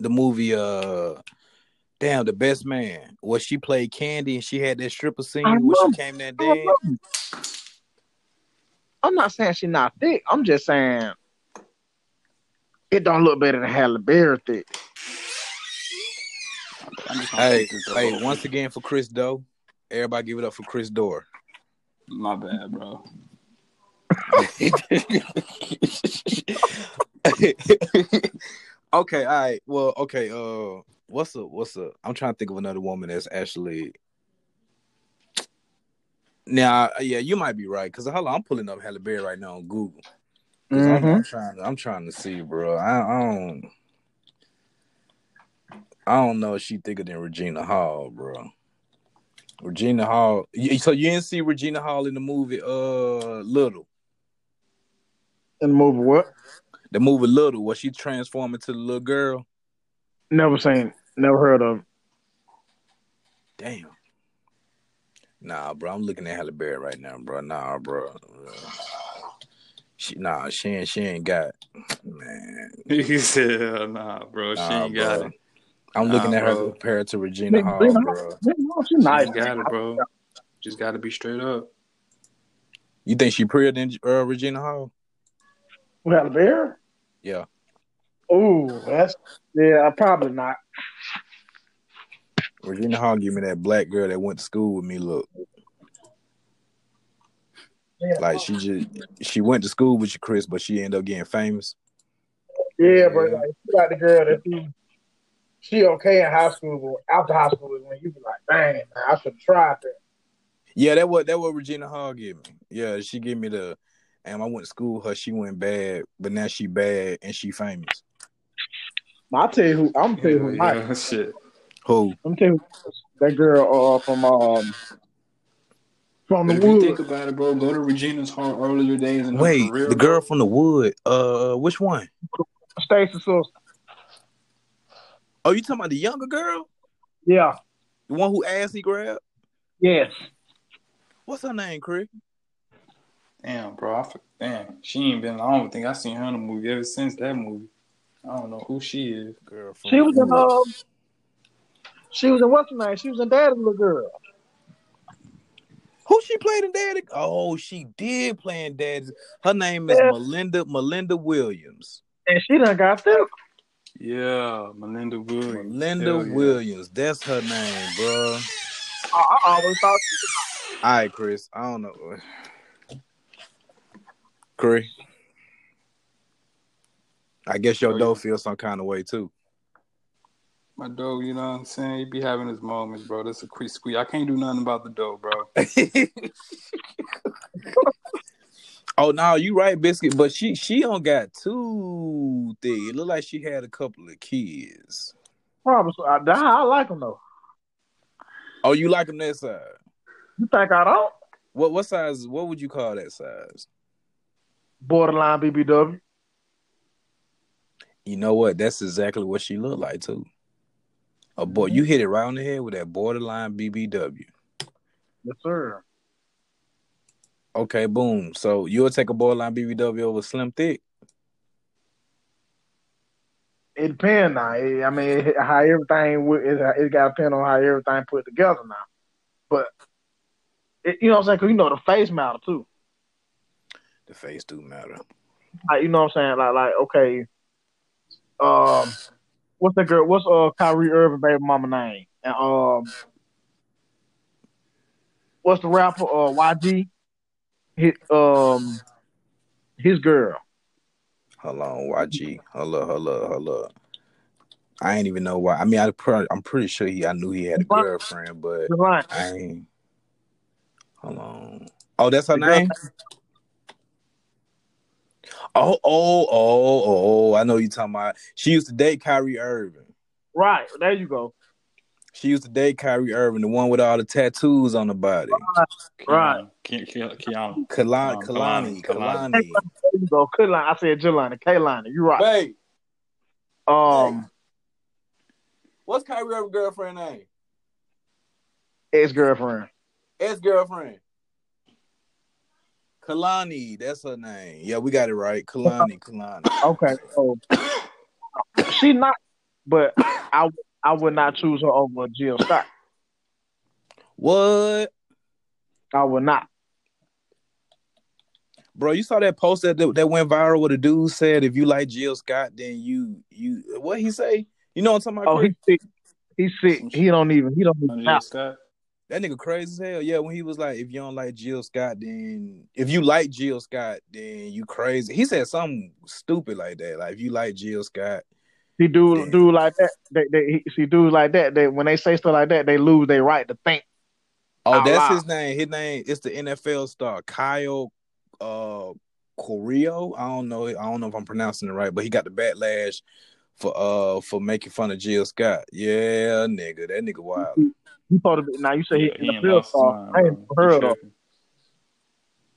the movie. Uh, damn, the best man. Well, she played Candy and she had that stripper scene where she came that dead. I'm not saying she's not thick. I'm just saying it don't look better than Halle Berry thick. Hey, hey, once again for Chris Doe. Everybody give it up for Chris Doe. My bad, bro. okay, all right. Well, okay. Uh, what's up? What's up? I'm trying to think of another woman that's actually. Now, yeah, you might be right because hold on, I'm pulling up Halle Berry right now on Google. because I'm, I'm trying. To, I'm trying to see, bro. I, I don't. I don't know if she thicker than Regina Hall, bro. Regina Hall. So you didn't see Regina Hall in the movie uh Little. In the movie what? The movie Little, where she transformed into the little girl. Never seen, never heard of. Damn. Nah, bro, I'm looking at Halle Berry right now, bro. Nah, bro. She nah, she ain't she ain't got man. He said, "Nah, bro, she Nah, ain't got it. I'm looking Nah, at her compared to Regina Regina Hall, Hall. bro. She She nice. ain't got it, bro. Just got to be straight up." You think she prettier than uh, Regina Hall? We had a. Yeah. Oh, that's yeah. I probably not. Regina Hall give me that black girl that went to school with me look. Yeah, Like she just she went to school with you, Chris, but she ended up getting famous. yeah, but like, she got the girl that she, she okay in high school, but after high school is when you be like, dang, man, I should try that. Yeah, that what that what Regina Hall gave me. Yeah, she gave me the and I went to school with her, she went bad, but now she bad and she famous. I'll tell you who. I'm tell you who. Yeah, nice. yeah, shit. Who? I'm tell you that girl uh, from um from the if you think about it, bro, go to Regina's Hall earlier days and Wait, career. the bro. girl from the wood. Uh which one? Stacy sister. Oh, you talking about the younger girl? Yeah. The one who asked he grabbed? Yes. What's her name, Chris? Damn, bro. I, f- damn, she ain't been. I don't think I seen her in a movie ever since that movie. I don't know who she is. Girl She was the in um. She was in what's her name? She was in Daddy's little girl. Who she played in Daddy? Oh, she did play in Daddy. Her name is Yeah. Melinda Melinda Williams. And she done got thick. Yeah, Melinda Williams. Melinda Hell yeah. Williams. That's her name, bro. I, I always thought All right, Chris. I don't know. Chris. I guess your Oh, dough yeah. feels some kind of way too. My dough, you know what I'm saying? He be having his moments, bro. That's a quick squeeze. I can't do nothing about the dough, bro. oh no, you right, biscuit. But she she don't got too thick. It look like she had a couple of kids. probably. So I, I like them though. Oh, you like them that size? You think I don't? What what size? What would you call that size? Borderline BBW. You know what? That's exactly what she looked like too. A boy, mm-hmm. you hit it right on the head with that borderline BBW. Yes, sir. Okay, boom. So you'll take a borderline BBW over Slim Thick. It depends now. I mean, how everything it, it got depend on how everything put together now. But it, you know what I'm saying? Cause you know the face matter too. The face do matter. Like, you know what I'm saying? Like, like okay, um, what's that girl? What's uh Kyrie Irving baby mama name? And um, what's the rapper? Uh, YG. His um, his girl. Hold on, YG. Hold up, hold up, hold up. I ain't even know why. I mean, I pro- I'm pretty sure he. I knew he had a girlfriend, but. I ain't. Hold on. Oh, that's her The girl- name. Oh, oh, oh, oh! I know you talking about. She used to date Kyrie Irving. Right. There you go. She used to date Kyrie Irving, the one with all the tattoos on the body. Right. Ke- Ke- Keanu. Kehlani, Kehlani, Kehlani, Kehlani. There you go, Kehlani. I said Jelani, Kehlani. You right. Hey, Um, what's Kyrie Irving girlfriend name? ex girlfriend. Ex girlfriend. Kehlani, that's her name. Yeah, we got it right. Kehlani, Kehlani. Okay, so she not, but I I would not choose her over Jill Scott. What? I would not. Bro, you saw that post that that went viral where the dude said if you like Jill Scott, then you you what he say? You know what I'm talking about? Oh, he's sick. He's sick. He don't even. He don't even. Oh, Jill Scott. That nigga crazy as hell. Yeah, when he was like, if you don't like Jill Scott, then if you like Jill Scott, then you crazy. He said something stupid like that. Like if you like Jill Scott, He do do like that. They, they he, see dudes like that. They when they say stuff like that, they lose their right to think. oh, that's loud. his name. His name is the NFL star Kyle uh Correo. I don't know. I don't know if I'm pronouncing it right, but he got the backlash for uh for making fun of Jill Scott. Yeah, nigga, that nigga wild. He supposed to be now. You say uh, Yeah, he, he NFL star. I ain't heard of.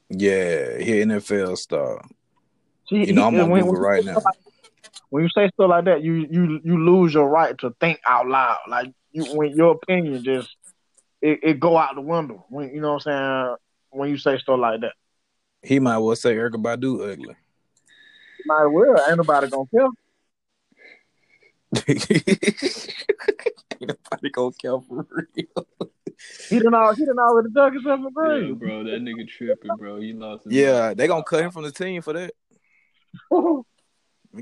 Yeah, he NFL star. See, You know, I'm on when, Google right now. when you say stuff like that, you you you lose your right to think out loud. Like you, when your opinion just it, it go out the window. When you know what I'm saying. When you say stuff like that, He might well say Erykah Badu ugly. He might well ain't nobody gonna care. Nobody gonna care for real. He done all he done already dug himself a Yeah, bro, that nigga tripping, bro. He lost his Yeah, they gonna cut him from the team for that.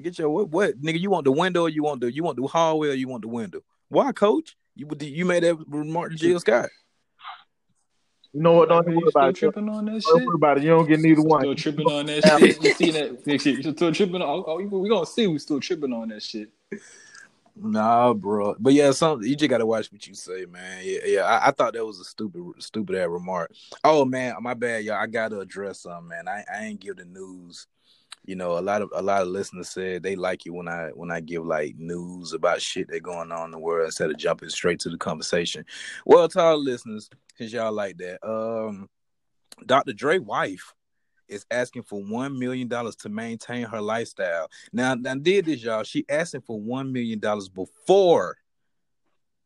Get your what, what nigga? You want the window? Or you want the you want the hallway? Or you want the window? Why, coach? You you made that remark to Jill Scott. You know what? Don't Are even you worry still about it. tripping on that Don't shit? worry about it. You don't get neither one. Still tripping on that shit. You see that that shit? You still tripping on? Oh, oh, we gonna see. We still tripping on that shit. Nah, bro. But yeah, some you just gotta watch what you say, man. Yeah, yeah. I, I thought that was a stupid, stupid ass remark. Oh man, my bad, y'all. I gotta address something, man. I, I ain't give the news. You know, a lot of a lot of listeners said they like it when I when I give like news about shit that going on in the world instead of jumping straight to the conversation. Well, to our listeners, since y'all like that, um, Dr. Dre wife is asking for one million dollars to maintain her lifestyle. Now, now did this, y'all? She asking for one million dollars before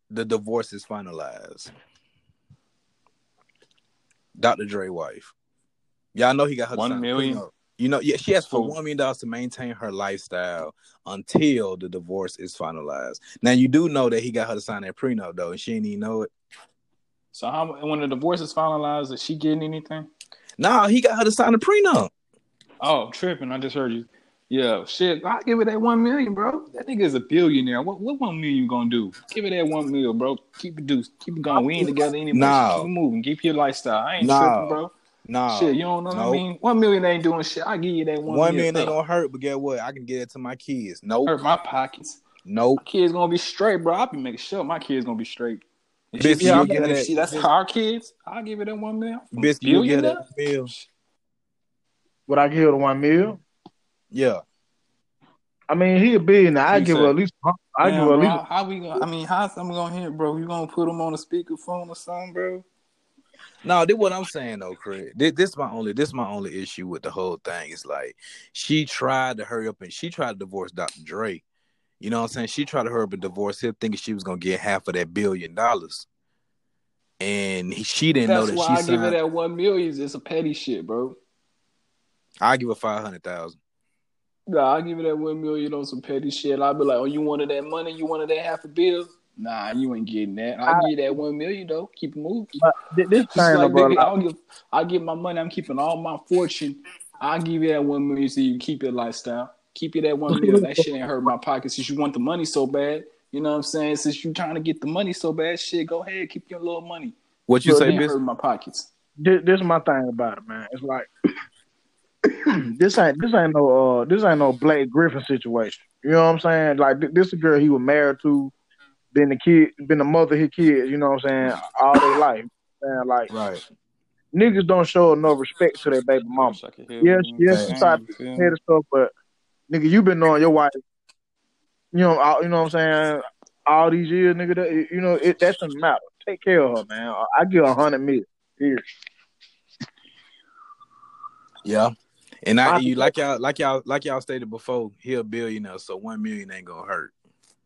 the divorce is finalized. Dr. Dre wife. Y'all know he got her to One million? You know, yeah, she asked for one million dollars to maintain her lifestyle until the divorce is finalized. Now you do know that he got her to sign that prenup though, and she didn't even know it. So how when the divorce is finalized, is she getting anything? Nah, he got her to sign a prenup. Oh, tripping! I just heard you. Yeah, shit. I'll give it that one million, bro. That nigga is a billionaire. What what one million you gonna do? Give it that one million, bro. Keep it deuce. Keep it going. We ain't together anymore. No. Keep moving. Keep your lifestyle. I ain't No. tripping, bro. Nah, shit, you don't know what I mean? One million ain't doing shit. I give you that one, one million. million ain't gonna hurt, but get what? I can get it to my kids. Nope, hurt my pockets. nope. My kids gonna be straight, bro. I'll be making sure my kids gonna be straight. If Biscuit, she, you'll get if that- she, that's Biscuit- our kids. I'll give it that one million. Biscuit, you get Billionaire? that bill. Would I give her the one mil? Yeah, I mean, he a billionaire. I give her said- at least. I give Damn, her at least. how, how we gonna? I mean, how's I'm gonna hear, bro? You gonna put them on a speakerphone or something, bro? no, this what I'm saying though, Craig. This, this my only this my only issue with the whole thing. It's like she tried to hurry up and she tried to divorce Dr. Dre. You know what I'm saying? She tried to hurry up and divorce him, thinking she was gonna get half of that billion dollars, and he, she didn't know That's that why she I give it signed. that one million. It's a petty shit, bro. I give her five hundred thousand. Nah, I give it that one million on some petty shit. I'll be like, oh, you wanted that money? You wanted that half a bill? Nah, you ain't getting that. I'll give you that one million though. Keep it moving. This Just thing, like bro, baby, I'll give I'll give my money. I'm keeping all my fortune. I'll give you that one million so you can keep your lifestyle. Keep you that one million. That shit ain't hurt my pocket since you want the money so bad. You know what I'm saying? Since you trying to get the money so bad, shit, go ahead, keep your little money. What you Well, say, Ain't Bis? hurt my pockets. this, this is my thing about it, man. It's like this ain't this ain't no uh this ain't no Blake Griffin situation. You know what I'm saying? Like thi- this a girl he was married to, been the kid, been the mother of his kids. You know what I'm saying? All their life. Man, like Right. niggas don't show enough respect to their baby mama. Wish I could hear Yes, yes, saying, you tried you head me? and stuff, but nigga, you been knowing your wife. You know, uh, you know what I'm saying. all these years, nigga. That, you know, it that doesn't matter. Take care of her, man. I give a hundred million. Here. Yeah. And I, I- you like y'all like y'all like y'all stated before, he a billionaire, so one million ain't gonna hurt.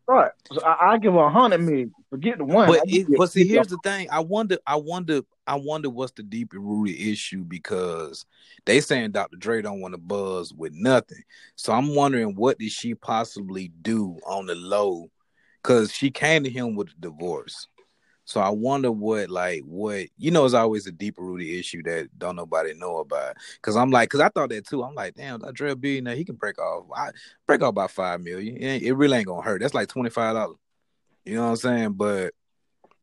Right. So I, I give a hundred million. Forget the one. But it, but see, here's the thing. I wonder, I wonder, I wonder what's the deeper rooted issue because they saying Dr. Dre don't want to buzz with nothing. So I'm wondering what did she possibly do on the low? Because she came to him with a divorce. So I wonder what, like, what you know, is always a deeper rooted issue that don't nobody know about. Because I'm like, because I thought that too. I'm like, damn, Dr. Dre billionaire, he can break off, I break off about five million. It, it really ain't gonna hurt. That's like twenty five dollars. You know what I'm saying? But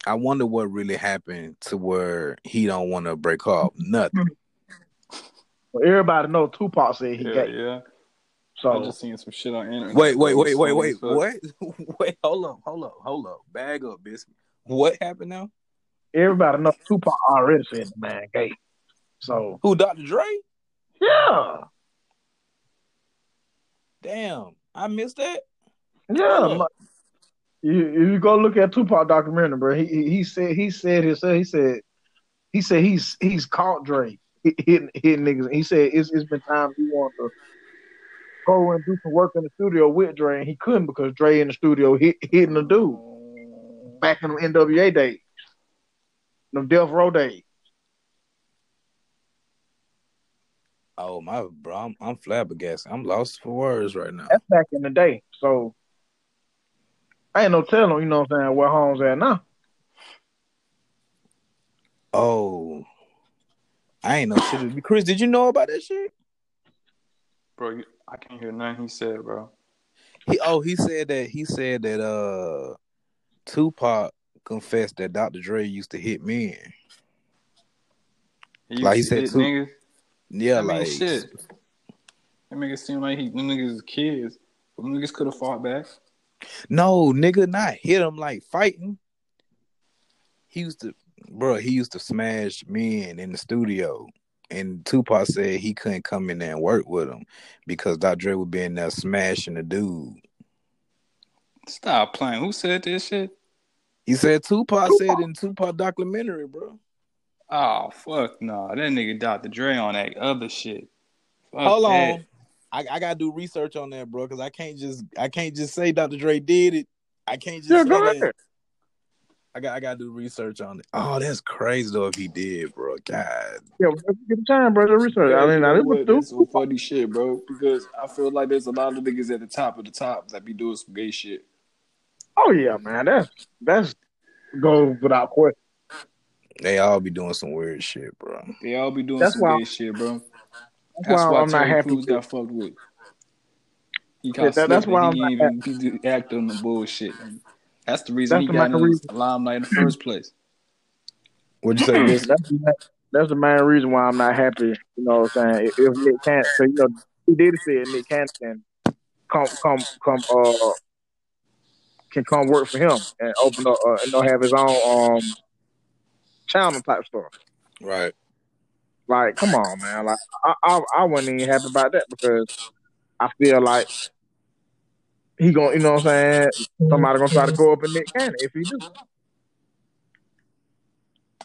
I wonder what really happened to where he don't want to break up. Hmm. nothing. Well, everybody know Tupac said he Yeah, gay. yeah. So I So just seen some shit on internet. Wait, wait, bro. wait, wait, wait, what? wait, hold up, hold up, hold up. Bag up, biscuit. What happened now? everybody know Tupac already said the man gay. So Who, Dr. Dre? yeah, Damn, I missed that. yeah. You, you go look at Tupac documentary, bro. He he, said he said he said himself. He said he said he's he's caught Dre hitting hitting niggas. He said it's it's been times he wanted to go and do some work in the studio with Dre, and he couldn't because Dre in the studio hit, hitting the dude back in the NWA days, them Death Row days. Oh my, bro, I'm, I'm flabbergasted. I'm lost for words right now. That's back in the day. So I ain't no telling, you know what I'm saying, where home's at now. Oh, I ain't no shit. Chris, did you know about that shit? Bro, you, I can't hear nothing he said, bro. He oh he said that he said that uh Tupac confessed that Dr. Dre used to hit men. He Like he used to said, hit too. niggas. Yeah, I mean, like shit. That make it seem like he, them niggas is kids. Them niggas could have fought back. No nigga, not hit him like fighting. He used to, bro. He used to smash men in the studio, and Tupac said he couldn't come in there and work with him because Dr. Dre would be in there smashing the dude. Stop playing. Who said this shit? He said Tupac said in Tupac documentary, bro. Oh fuck no, that nigga Dr. Dre on that other shit. Fuck Hold that. on. I, I gotta do research on that, bro, because I can't just I can't just say Dr. Dre did it. I can't just Yeah, say go that. ahead. I got I gotta do research on it. Oh, that's crazy though if he did, bro. God. Yeah, let's get the time, bro, to research. I Yeah, mean, you now know this what? was That's some funny shit, bro. Because I feel like there's a lot of niggas at the top of the top that be doing some gay shit. Oh yeah, man. That's that's goes without question. They all be doing some weird shit, bro. They all be doing That's some why- gay shit, bro. That's, That's why, why I'm not happy. Crews with- got fucked with. He Yeah, that- that's why he I'm even he act on the bullshit. That's the reason That's he the got in main the limelight in the first place. What'd you say, this? that's, the, that's the main reason why I'm not happy. You know what I'm saying? If, if Nick Cannon, so, you know, he did say Nick Cannon can come, come, come, uh, can come work for him and open up, uh, you know, have his own um channel type stuff. Right. Like, come on, man. Like, I, I, I wasn't even happy about that because I feel like he gonna, you know what I'm saying? Somebody gonna try to go up in Nick Cannon if he do.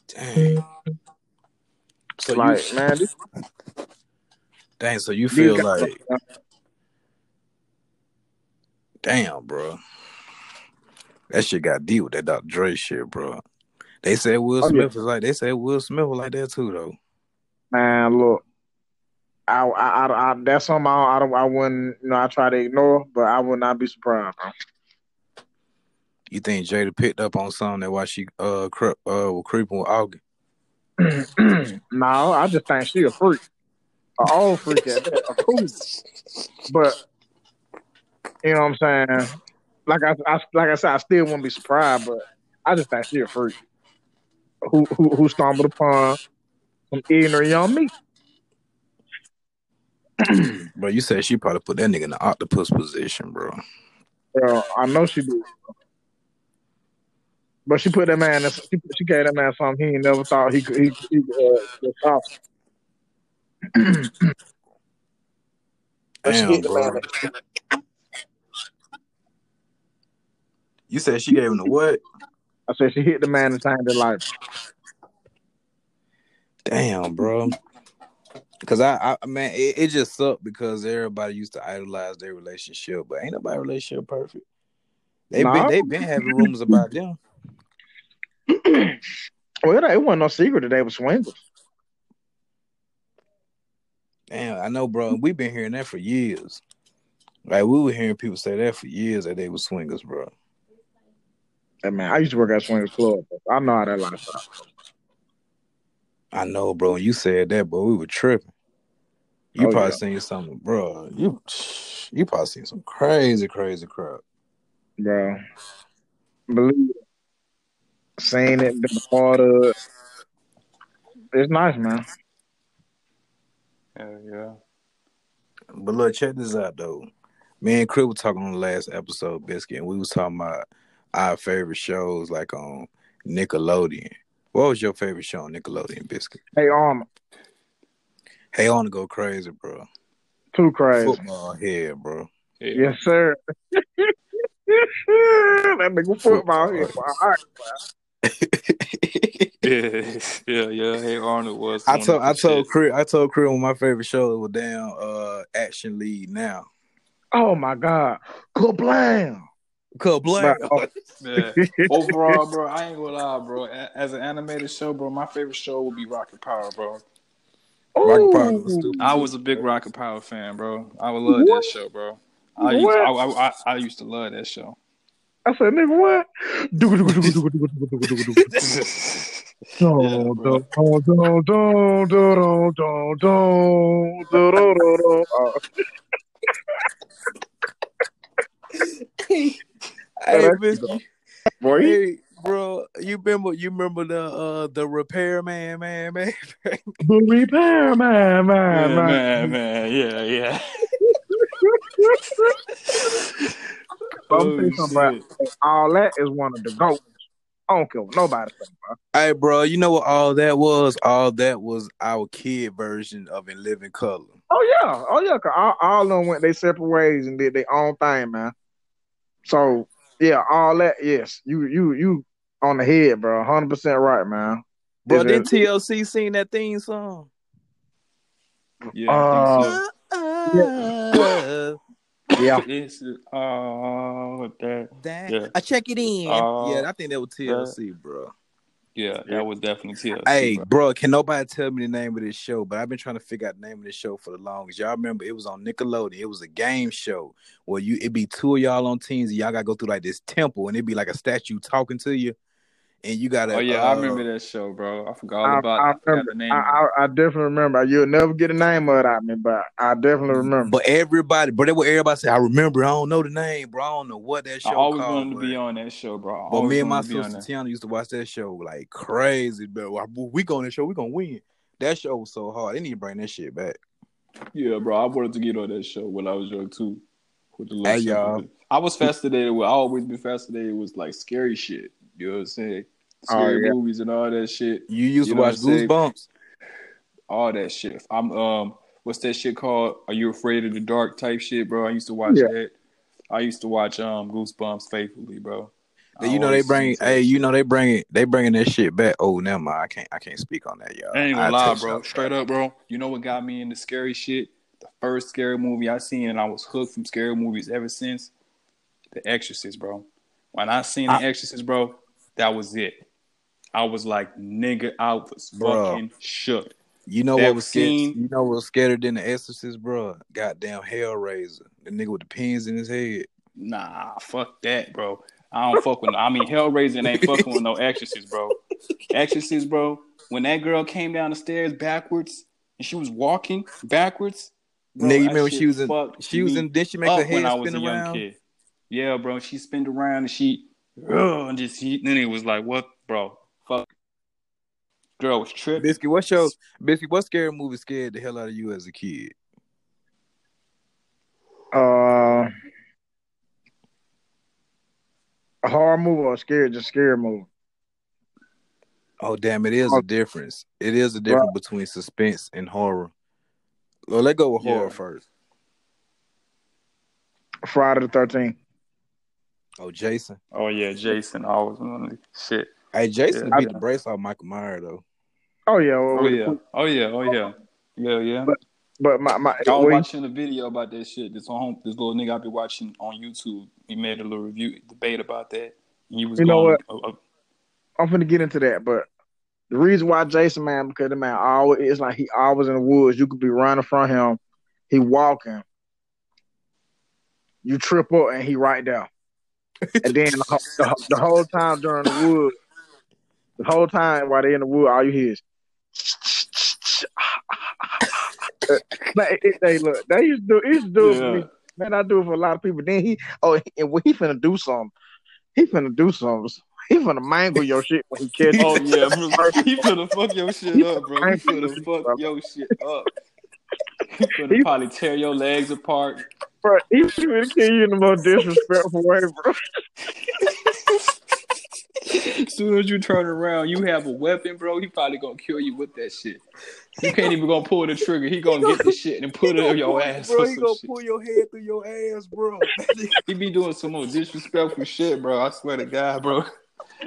Dang. So like, you man, this, dang, so you feel guys- like damn, bro. That shit got deep with that Dr. Dre shit, bro. They said Will Oh, yeah. Smith was like they said Will Smith was like that too though. Man, look, I, I, I, I that's something I, I don't, I wouldn't, you know, I try to ignore, but I would not be surprised. Bro. You think Jada picked up on something that why she uh cre- uh was creeping with Augie? no, I just think she a freak, a old freak at that, a cool. But you know what I'm saying? Like I, I, like I said, I still wouldn't be surprised, but I just think she a freak who, who, who stumbled upon some ignorant young me. Bro, you said she probably put that nigga in the octopus position, bro. Well, I know she did. But she put that man. in- She, she gave that man something he ain't never thought he could. He, he uh, was. But she Damn, hit bro. You said she gave him the what? I said she hit the man and changed his life. Damn, bro. Cause I, I man, it, it just sucked because everybody used to idolize their relationship, but ain't nobody relationship perfect. They Nah. been they been having rumors about them. Well, it wasn't no secret that they were swingers. Damn, I know, bro. We've been hearing that for years. Like we were hearing people say that for years that they were swingers, bro. Hey, man, I used to work at Swingers Club. I know how that lifestyle. I know, bro. You said that, bro, we were tripping. You Oh, probably yeah. seen something, bro. You you probably seen some crazy, crazy crap. bro. Believe it. Saying it, been a part of. It's nice, man. Yeah, yeah. But look, check this out though. Me and Chris were talking on the last episode, Biscuit, and we was talking about our favorite shows like on Nickelodeon. What was your favorite show on Nickelodeon, Biscuit? Hey, Arnold. Hey, Arnold go crazy, bro. too crazy. Football head, bro. Yeah. Yes, sir. that nigga football here. All right. yeah, yeah, yeah. Hey Arnold was. I told I the told shit. Chris I told Chris one of my favorite shows was down uh Action League Now. Oh my God. Kablam. Kablam. Oh, Yeah. Overall, bro, I ain't gonna lie, bro. As an animated show, bro, my favorite show would be Rocket Power, bro. Rocket Power was stupid. I was a big Rocket Power fan, bro. I would love that show, bro. I used, I, I, I, I used to love that show. I said, nigga, what? Yeah, bro. Hey, that's Biscuit. Hey, bro, you remember you remember the uh the repair man, man, man. the repair man, man, Yeah, man. man, man, yeah, yeah. Oh, saying shit. all that is one of the goats. I don't care what nobody bro. hey, bro, you know what all that was? All that was our kid version of In Living Color. Oh yeah, oh yeah, cause all, all of them went their separate ways and did their own thing, man. So yeah, all that, yes, you you you on the head, bro. Hundred percent right, man. Bro, Is didn't it- TLC sing that theme song? Yeah, I think so. Uh, Yeah, This is all that. that- Yeah. I check it in. Uh, yeah, I think that was TLC, bro. Yeah, that was definitely TLC. Hey, bro. bro, can nobody tell me the name of this show? But I've been trying to figure out the name of this show for the longest. Y'all remember it was on Nickelodeon. It was a game show where you it'd be two of y'all on teams and y'all gotta go through like this temple and it'd be like a statue talking to you. And you gotta Oh yeah, I uh, remember that show, bro. I forgot all I, about. I I, remember. the name. I, I, I definitely remember. You'll never get a name of it out of me, but I definitely remember. But everybody, but what everybody say. I remember. I don't know the name, bro. I don't know what that show. I always called, wanted to be on that show, bro. But me and my wanted to be on sister. Tiana used to watch that show like crazy. bro. we go on that show, we gonna win. That show was so hard. They need to bring that shit back. Yeah, bro. I wanted to get on that show when I was young too. With the Hey, little y'all. I was fascinated with. I always been fascinated with like scary shit. You know what I'm saying? Oh, Scary yeah. movies and all that shit. You used You to watch what I'm saying? Goosebumps. All that shit. I'm um. What's that shit called? Are you afraid of the dark type shit, bro? I used to watch Yeah. that. I used to watch um Goosebumps faithfully, bro. I you know they bring. Hey, you know they bring it. They bringing that shit back. Oh, never mind. I can't. I can't speak on that, y'all. I ain't gonna lie, bro. y'all Straight up, bro. You know what got me into scary shit? The first scary movie I seen, and I was hooked from scary movies ever since. The Exorcist, bro. When I seen The I- Exorcist, bro, that was it. I was like, nigga, I was Bro. fucking shook. You know That what was scared? You know what was scarier than the Exorcist, bro? Goddamn Hellraiser. The nigga with the pins in his head. Nah, fuck that, bro. I don't fuck with. No, I mean, Hellraiser ain't fucking with no Exorcist, bro. Exorcist, bro. When that girl came down the stairs backwards and she was walking backwards, bro, Nigga, you remember she was in? She was in. Did she make her head I was a spin young around? kid. Yeah, bro. She spinned around and she, ugh, and just he, then it was like, what, bro? Fuck. Girl was tripping. Biscuit, what's your Biscuit? What scary movie scared the hell out of you as a kid? Uh, a horror movie or a scary, just scary movie. Oh damn! It is a difference. It is a difference between suspense and horror. Well, let's go with horror Yeah. first. Friday the Thirteenth. Oh, Jason. Oh yeah, Jason. Always on shit. Hey, Jason Yeah. beat the brace off Michael Myers though. Oh yeah, Oh yeah. Oh yeah. Oh yeah. Yeah, yeah. But- but my my I was watching a video about that shit. This home, this little nigga I be watching on YouTube. He made a little review debate about that. He was You know going. uh, uh, I'm gonna get into that, but the reason why Jason man because the man always it's like he always in the woods. You could be running from him, he walking. You trip up and he right there, and then the, whole- the, the whole time during the woods, the whole time while they in the wood, all you hear is. Man, it, they look. They used to do. Used to do it for me. Man, I do it for a lot of people. Then he, oh, and when he finna do something, he finna do something. He finna mangle your shit when he catch Oh yeah, he finna fuck your shit up, bro. He finna finna- fuck your shit up. He finna probably tear your legs apart. Bro, he finna kill you in the most disrespectful way, bro. As soon as you turn around, you have a weapon, bro. He probably gonna kill you with that shit. You can't even gonna pull the trigger. He gonna get the shit and put it in your ass. bro. He gonna shit. pull your head through your ass, bro. He be doing some more disrespectful shit, bro. I swear to God, bro.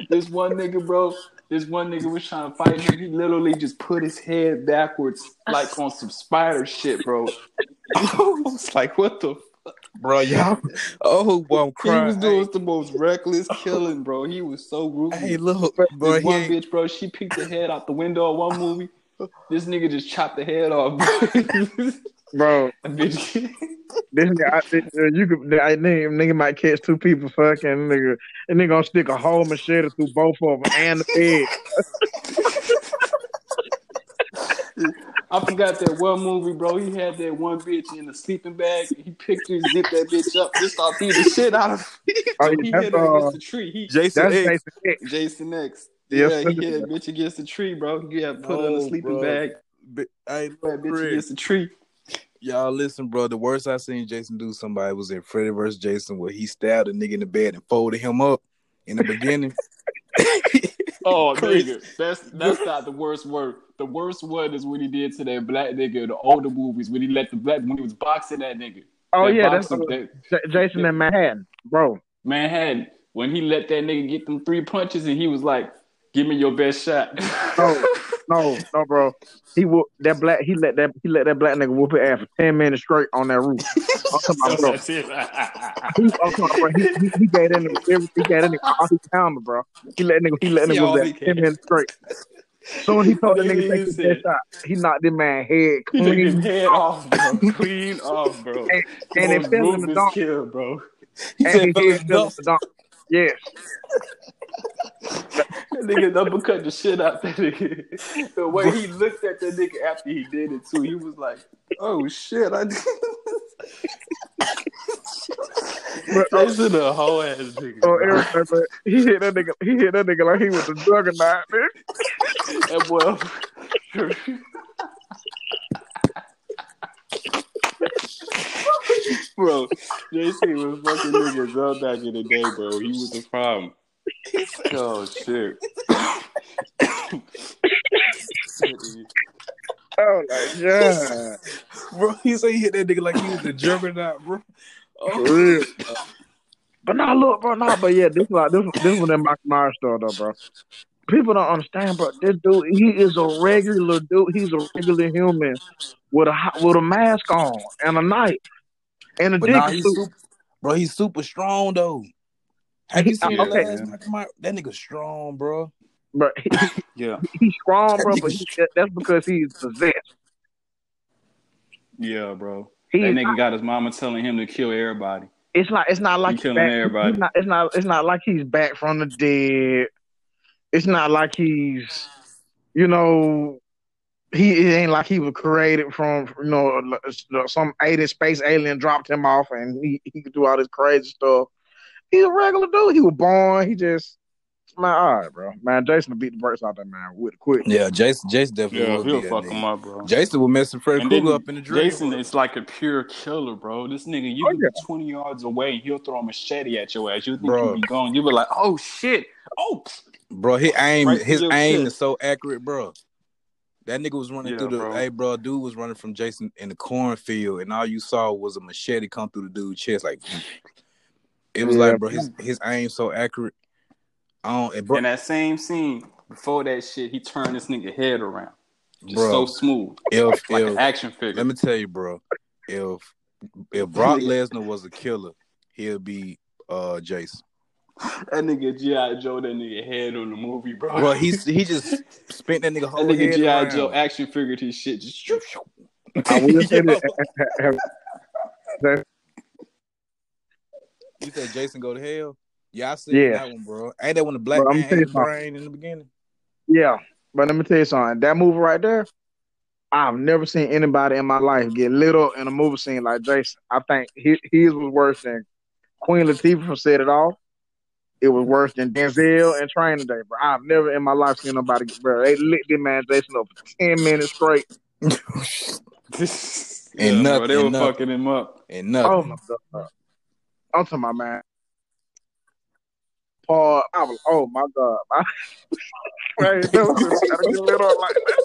This one nigga, bro. This one nigga was trying to fight him. He literally just put his head backwards, like on some spider shit, bro. I was like, what the? Bro, y'all. Oh, boy, I'm He was doing the most reckless killing, bro. He was so ruthless. Hey, look, bro. this He one ain't, bitch, bro, she peeked the head out the window of one movie. This nigga just chopped the head off, bro. Bro, That bitch. this nigga, I, this, uh, you could, I nigga, nigga might catch two people fucking nigga, and nigga gonna stick a whole machete through both of them and the head. I forgot that one movie, bro. He had that one bitch in a sleeping bag. He picked her, zipped that bitch up, just start beat the shit out of her. Oh, yeah, he hit her uh, against the tree. He, Jason X. Jason X. Jason X. Yes, yeah, he sir. hit that bitch against the tree, bro. You have put her in a sleeping bro. bag. Bi- Hey, That bitch Chris. against the tree. Y'all listen, bro. The worst I seen Jason do somebody was in Freddy vs. Jason, where he stabbed a nigga in the bed and folded him up in the beginning. Oh, nigga, that's that's not the worst word. The worst one is what he did to that black nigga in the older movies when he let the black when he was boxing that nigga. Oh That yeah, that's that J- Jason in Manhattan, bro. Manhattan when he let that nigga get them three punches and he was like, "Give me your best shot." No, no, no, bro. He whoop that black. He let that. He let that black nigga whoop his ass for ten minutes straight on that roof. I'm talking bro. He, I'm talking bro. He, he, he gave that nigga. He gave that nigga all his pounded, bro. He let nigga. He let nigga Yeah, whoop that ten minutes straight. So when he told the Nigga, nigga he take his best shot, he knocked that man head He took his clean, head off, bro. Clean off, bro. and, and it fell in the ruthless dunk. kill, bro. He And said, his "Fell in the fell in dunk." the dunk. Yes. That nigga uppercut the shit out that nigga. The way he looked at that nigga after he did it too, he was like, "Oh shit, I did." But, uh, Jason a whole ass nigga. Oh, bro. Eric, he hit that nigga. He hit that nigga like he was a juggernaut, man. That boy. bro, JC was fucking niggas up back in the day, bro. He was the problem. Oh shit. Oh my god. Bro, he said he hit that nigga like he was a juggernaut, bro. Oh. For Oh, real. But nah, look, bro, nah, but yeah, this like this this one that Michael Myers story though, bro. People don't understand, bro. This dude, he is a regular dude. He's a regular human with a ho- with a mask on and a knife and a but now dick he's super, bro. He's super strong though. Have you seen Yeah, okay. last Michael Myers? That nigga strong, bro. But he, Yeah, he's strong, bro. But he, that's because he's possessed. yeah, bro. He's That not, nigga got his mama telling him to kill everybody. it's not. It's not like He killing back- everybody. he's not, it's not. It's not like he's back from the dead. It's not like he's, you know, he it ain't like he was created from you know some alien space alien dropped him off and he, he could do all this crazy stuff. He's a regular dude. He was born. He just man, all right, bro. Man, Jason will beat the brakes out that man with quick. Yeah, Jason. Jason definitely. Yeah, he'll fuck him up, bro. Jason was messing Freddy And Krueger up in the dream. Jason is like a pure killer, bro. This nigga, you Oh, can yeah. be 20 yards away and he'll throw a machete at your ass. You think Bro. you be gone. You be like, oh shit. Oh, Bro, his aim, Right his aim chest. is so accurate, bro. That nigga was running Yeah, through the. bro. Hey, bro, dude was running from Jason in the cornfield, and all you saw was a machete come through the dude's chest, like. It was Yeah, like, bro, his his aim so accurate. I don't, and bro, In that same scene, before that shit, he turned this nigga head around. Just Bro. so smooth. if Like if an action figure. let me tell you, bro, if if Brock Lesnar was a killer, he'll be uh Jason. that nigga G.I. Joe, that nigga head on the movie, bro. Well, he he just spent that nigga that nigga head G.I. Joe action figured his shit. Just shoot, shoot. I will say that. That- You said Jason go to hell? Yeah, I seen Yeah. that one, bro. Ain't that when the black Bro, I'm man tell you ate the something. brain in the beginning? Yeah, but let me tell you something. That movie right there, I've never seen anybody in my life get lit up in a movie scene like Jason. I think his, his was worse than Queen Latifah from Set It Off. It was worse than Denzel and Training Day, bro. I've never in my life seen nobody get bro. They lit this man Jason up for ten minutes straight. yeah, nothing- bro, they were nothing. fucking him up. And nothing. Oh my god. I'm talking about man. Paul, I was oh my god. I, Right, that was just gotta get lit up like that.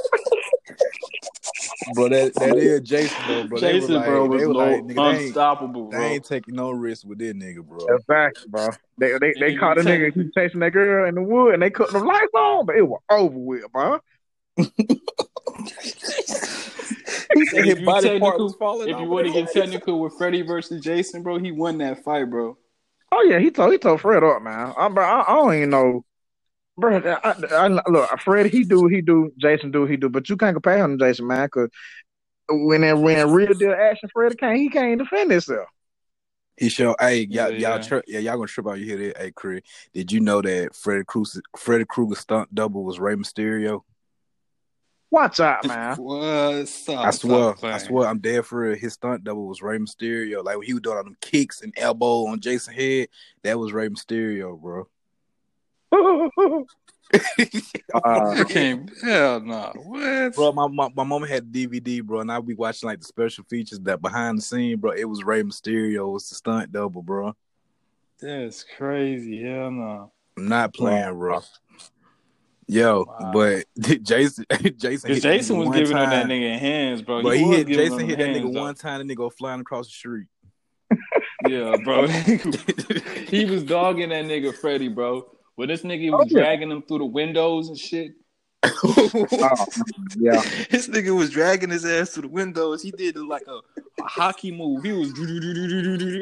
bro, that, that is Jason, though, bro. Jason, like- bro, was they were like, nigga, they ain't, unstoppable, they ain't taking no risk with this nigga, bro. Exactly, bro. They they, they caught a nigga he chasing that girl in the wood and they cut the lights on, but it was over with, bro. If his you body part was falling If off you of want to get face. technical with Freddy versus Jason, bro, he won that fight, bro. Oh yeah, he told he told Fred up, man. I, bro, I, I don't even know, bro. I, I, look, Fred, he do he do, Jason do he do, but you can't compare him to Jason, man, because when that when real deal action, Fred can't he can't defend himself. He show, hey, y'all, Yeah, y'all, yeah. tri- yeah, y'all gonna trip out. You hear that? Hey, Chris, did you know that Freddy Krueger, Freddy Krueger stunt double was Rey Mysterio? Watch out, man. What's up? I swear, I swear, I'm dead for real. His stunt double was Rey Mysterio. Like when he was doing all them kicks and elbow on Jason head, that was Rey Mysterio, bro. Uh, Can't, hell no. What? Bro, my, my my mama had the DVD, bro, and I be watching like the special features that behind the scene, bro. It was Rey Mysterio, was the stunt double, bro. That's crazy. Hell no. I'm not playing, bro. Yo, Wow. but Jason, Jason, hit Jason was one giving him that nigga hands, bro. But he, was hit Jason hit that nigga though. one time, and nigga go flying across the street. Yeah, bro. he was dogging that nigga Freddy, bro. When this nigga Oh, was yeah. dragging him through the windows and shit. oh, yeah. This nigga was dragging his ass through the windows. He did like a, a hockey move. He was.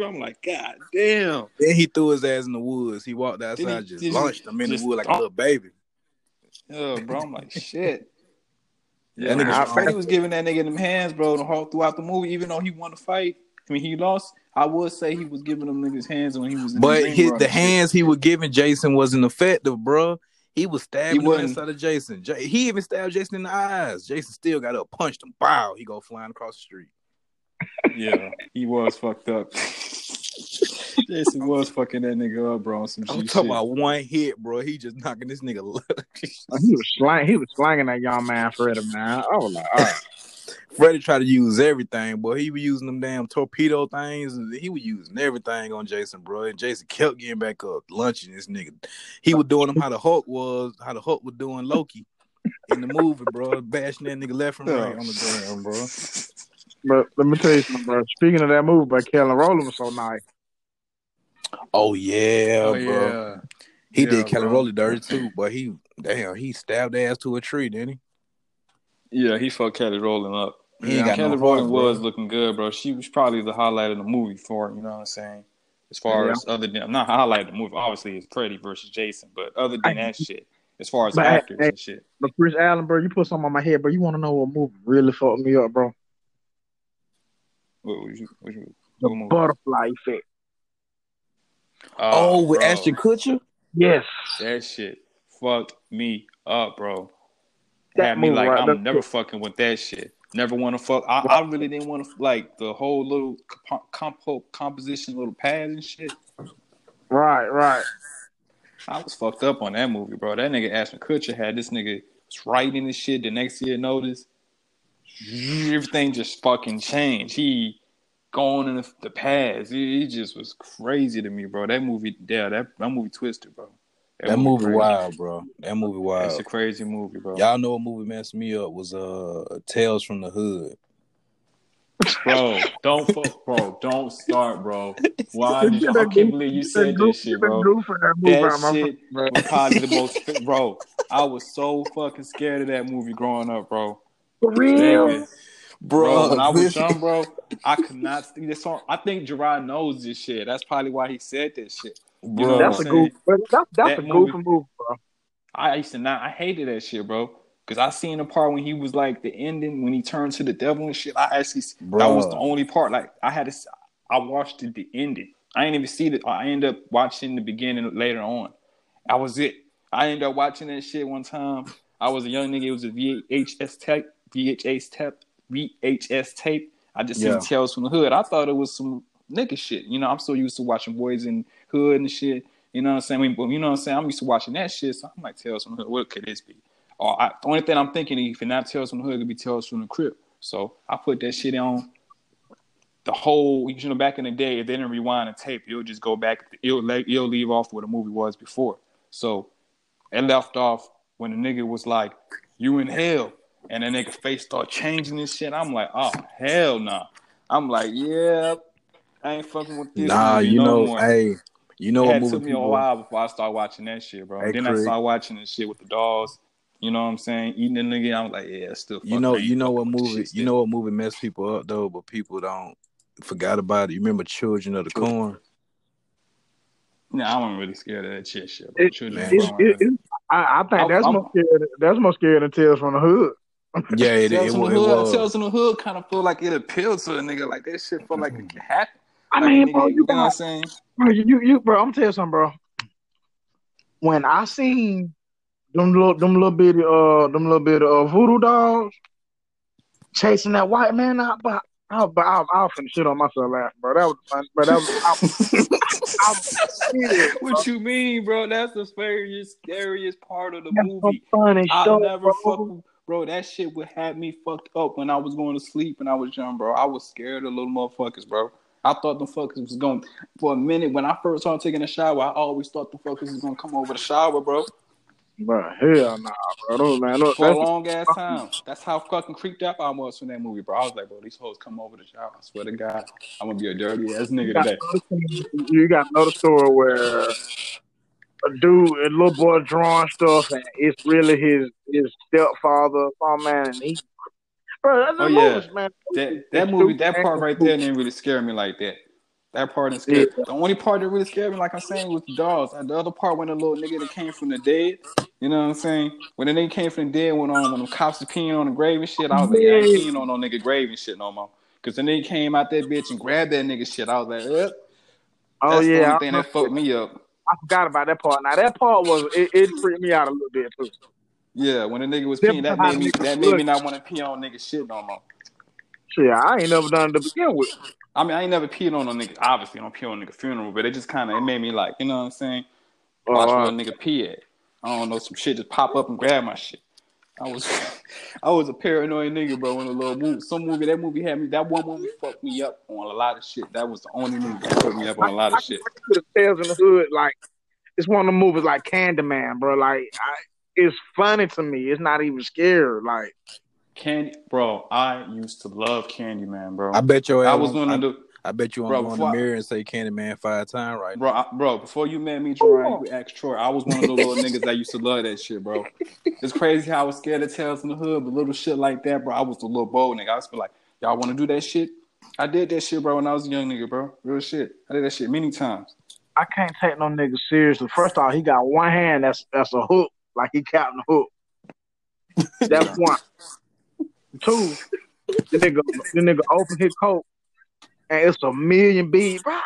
I'm like, God damn. Then he threw his ass in the woods. He walked outside, he just, just- launched him in just- the wood like a little baby. Yeah, bro. I'm like, shit. That Yeah, nigga I, strong. Freddy was giving that nigga them hands, bro, the whole throughout the movie. Even though he won the fight, I mean, he lost. I would say he was giving them niggas hands when he was. In But the, his, the hands he was giving Jason wasn't effective, bro. He was stabbing He the inside of Jason. He even stabbed Jason in the eyes. Jason still got up, punched him. Bow. He go flying across the street. Yeah, he was fucked up. Jason was fucking that nigga up, bro. Some I'm talking shit. about one hit, bro. He just knocking this nigga. Uh, he was slang. He was slanging that young man, Freddy, man. I was like, all right. Freddy tried to use everything, boy. He was using them damn torpedo things. and He was using everything on Jason, bro. And Jason kept getting back up, lunching this nigga. He was doing him how the Hulk was, how the Hulk was doing Loki in the movie, bro. Bashing that nigga left and right on the ground, bro. But let me tell you something, bro. Speaking of that movie, by Kelly Rowland was so nice. Oh yeah, Oh bro. yeah, He Yeah, did Kelly bro. Rowley dirty too, but he damn he stabbed ass to a tree, didn't he? yeah. He fucked Kelly Rowland up. He ain't Yeah, got Kelly no Rowland heart, bro. was looking good, bro. She was probably the highlight of the movie for it, you know what I'm saying? As far Yeah. as other than I'm not highlighting the movie, obviously it's Freddy versus Jason, but other than that shit, as far as But, actors hey, and shit. But Chris Allen, bro, you put something on my head, bro. You want to know what movie really fucked me up, bro? What, what, you- what, you- The movie? Butterfly Effect. Oh, oh, with bro, Ashton Kutcher. Yes. That shit fucked me up, bro. That Had me movie like right I'm there. never fucking with that shit. Never want to fuck. I, I really didn't want to like the whole little comp- compo- composition, little pads and shit. Right, right. I was fucked up on that movie, bro. That nigga Ashton Kutcher had this nigga was writing this shit. The next year, notice everything just fucking changed. He going in the, the past. He, he just was crazy to me, bro. That movie, yeah, that that movie twisted, bro. That movie crazy. wild, bro. That movie wild. It's a crazy movie, bro. Y'all know what movie messed me up was uh Tales from the Hood. bro, don't fuck, bro, don't start, bro. Why? Did you, I can't goof- believe you said that goof- that shit, bro. that That shit bro. was probably the most, bro. I was so fucking scared of that movie growing up, bro. For real. Nigga. Bro, Bro, when I was listen. young, bro, I could not see this song. I think Gerard knows this shit. That's probably why he said that shit. You know Bro, That's I'm a saying? goof. That's that's That a goofy movie, bro. I used to not. I hated that shit, bro. Cause I seen the part when he was like the ending when he turned to the devil and shit. I actually that was the only part. Like I had to. I watched it, the ending. I didn't even see it. I ended up watching the beginning later on. That was it. I ended up watching that shit one time. I was a young nigga. It was a VHS tape, VHS tape, VHS tape. I just Yeah. seen Tales from the Hood. I thought it was some nigga shit. You know, I'm so used to watching Boys in Hood and shit. You know what I'm saying? We- You know what I'm saying? I'm used to watching that shit. So I'm like, Tales from the Hood. What could this be? Or I, the only thing I'm thinking, if it not Tales from the Hood, it could be Tales from the Crib. So I put that shit on. The whole, you know, back in the day, if they didn't rewind a tape, it'll just go back. It'll it'll leave off where the movie was before. So it left off when the nigga was like, "You in hell," and the nigga face start changing and shit. I'm like, "Oh hell no!" I'm like, "Yeah, I ain't fucking with this." nah, movie you no know, more. hey, you know it what had movie took me a people? while before I started watching that shit, bro. Hey, then I Craig. started watching this shit with the dolls. You know what I'm saying? Eating the nigga. I'm like, yeah, still. You know, you know what movie? You know what movie messed people up though, but people don't forgot about it. You remember Children of the Corn? Nah, I'm really scared of that shit, shit. Bro. It- Children of It, the Corn, it, it, I, I think I'm- that's I'm- more scary. That's more scary than Tales from the Hood. Yeah, it, it, Tales from it was. Tales from the Hood kind of feel like it appealed to a nigga. Like that shit feel like it can happen. I Like, mean, nigga, bro, you you know what I'm saying? bro, you, you, bro. I'm tell you something, bro. When I seen them little, them little bitty, uh, them little bitty, uh, voodoo dolls chasing that white man out, but I, but I, I was finna shit on myself laughing, bro. That was fun, but that was, I, I was serious, bro. what you mean, bro? That's the scariest, scariest part of the That's some movie. funny I stuff, never bro. fuck with, bro. That shit would have me fucked up when I was going to sleep when I was young, bro. I was scared of little motherfuckers, bro. I thought the fuckers was going for a minute when I first started taking a shower. I always thought the fuckers was gonna come over the shower, bro. Bro, hell nah, bro. Those, man, those, For a long ass time. That's how fucking creeped out I was from that movie, bro. I was like, bro, these hoes come over the shower. I swear to God, I'm gonna be a dirty ass nigga got, today. you got another story where a dude, a little boy drawing stuff, and it's really his his stepfather some man, and he, bro, that's Oh, yeah. movies, man. That that movie, that part right there didn't really scare me like that. That part didn't scare. Yeah. The only part that really scared me, like I'm saying, was the. And the other part when the little nigga that came from the dead, you know what I'm saying? When the nigga came from the dead, when um when the cops was peeing on the grave and shit, I was like, yeah, I ain't peeing on no nigga grave and shit no more. Cause the nigga came out that bitch and grabbed that nigga shit. I was like, eh. Oh That's the yeah, only I, thing that fucked me up. I forgot about that part. Now that part was it, it freaked me out a little bit too. Yeah, when the nigga was peeing, that made me that made me not want to pee on nigga shit no more. Yeah, I ain't never done it to begin with. I mean, I ain't never peed on a nigga. Obviously, I don't pee on a nigga funeral, but it just kind of it made me like, you know what I'm saying? Watch Uh, where a nigga pee at. I don't know, some shit just pop up and grab my shit. I was, I was a paranoid nigga, bro. In a little movie, some movie, that movie had me. That one movie fucked me up on a lot of shit. That was the only movie that fucked me up on a lot of shit. the Tales in the Hood, like it's one of the movies like Candyman, bro. Like I, it's funny to me. It's not even scary. Like Candy, bro. I used to love Candyman, bro. I bet your ass. I was won't- gonna do, I bet you won't Bro, go in the mirror and say Candyman five times right bro, I, bro. Before you met me, Jerron, you asked Troy. I was one of the little niggas that used to love that shit, bro. It's crazy how I was scared of Tales in the Hood, but little shit like that, bro. I was the little bold nigga. I was like, y'all want to do that shit? I did that shit, bro, when I was a young nigga, bro. Real shit. I did that shit many times. I can't take no nigga seriously. First off, he got one hand that's that's a hook, like he the Hook. That's one. Two, the nigga, the nigga open his coat and it's a million bees. Bro,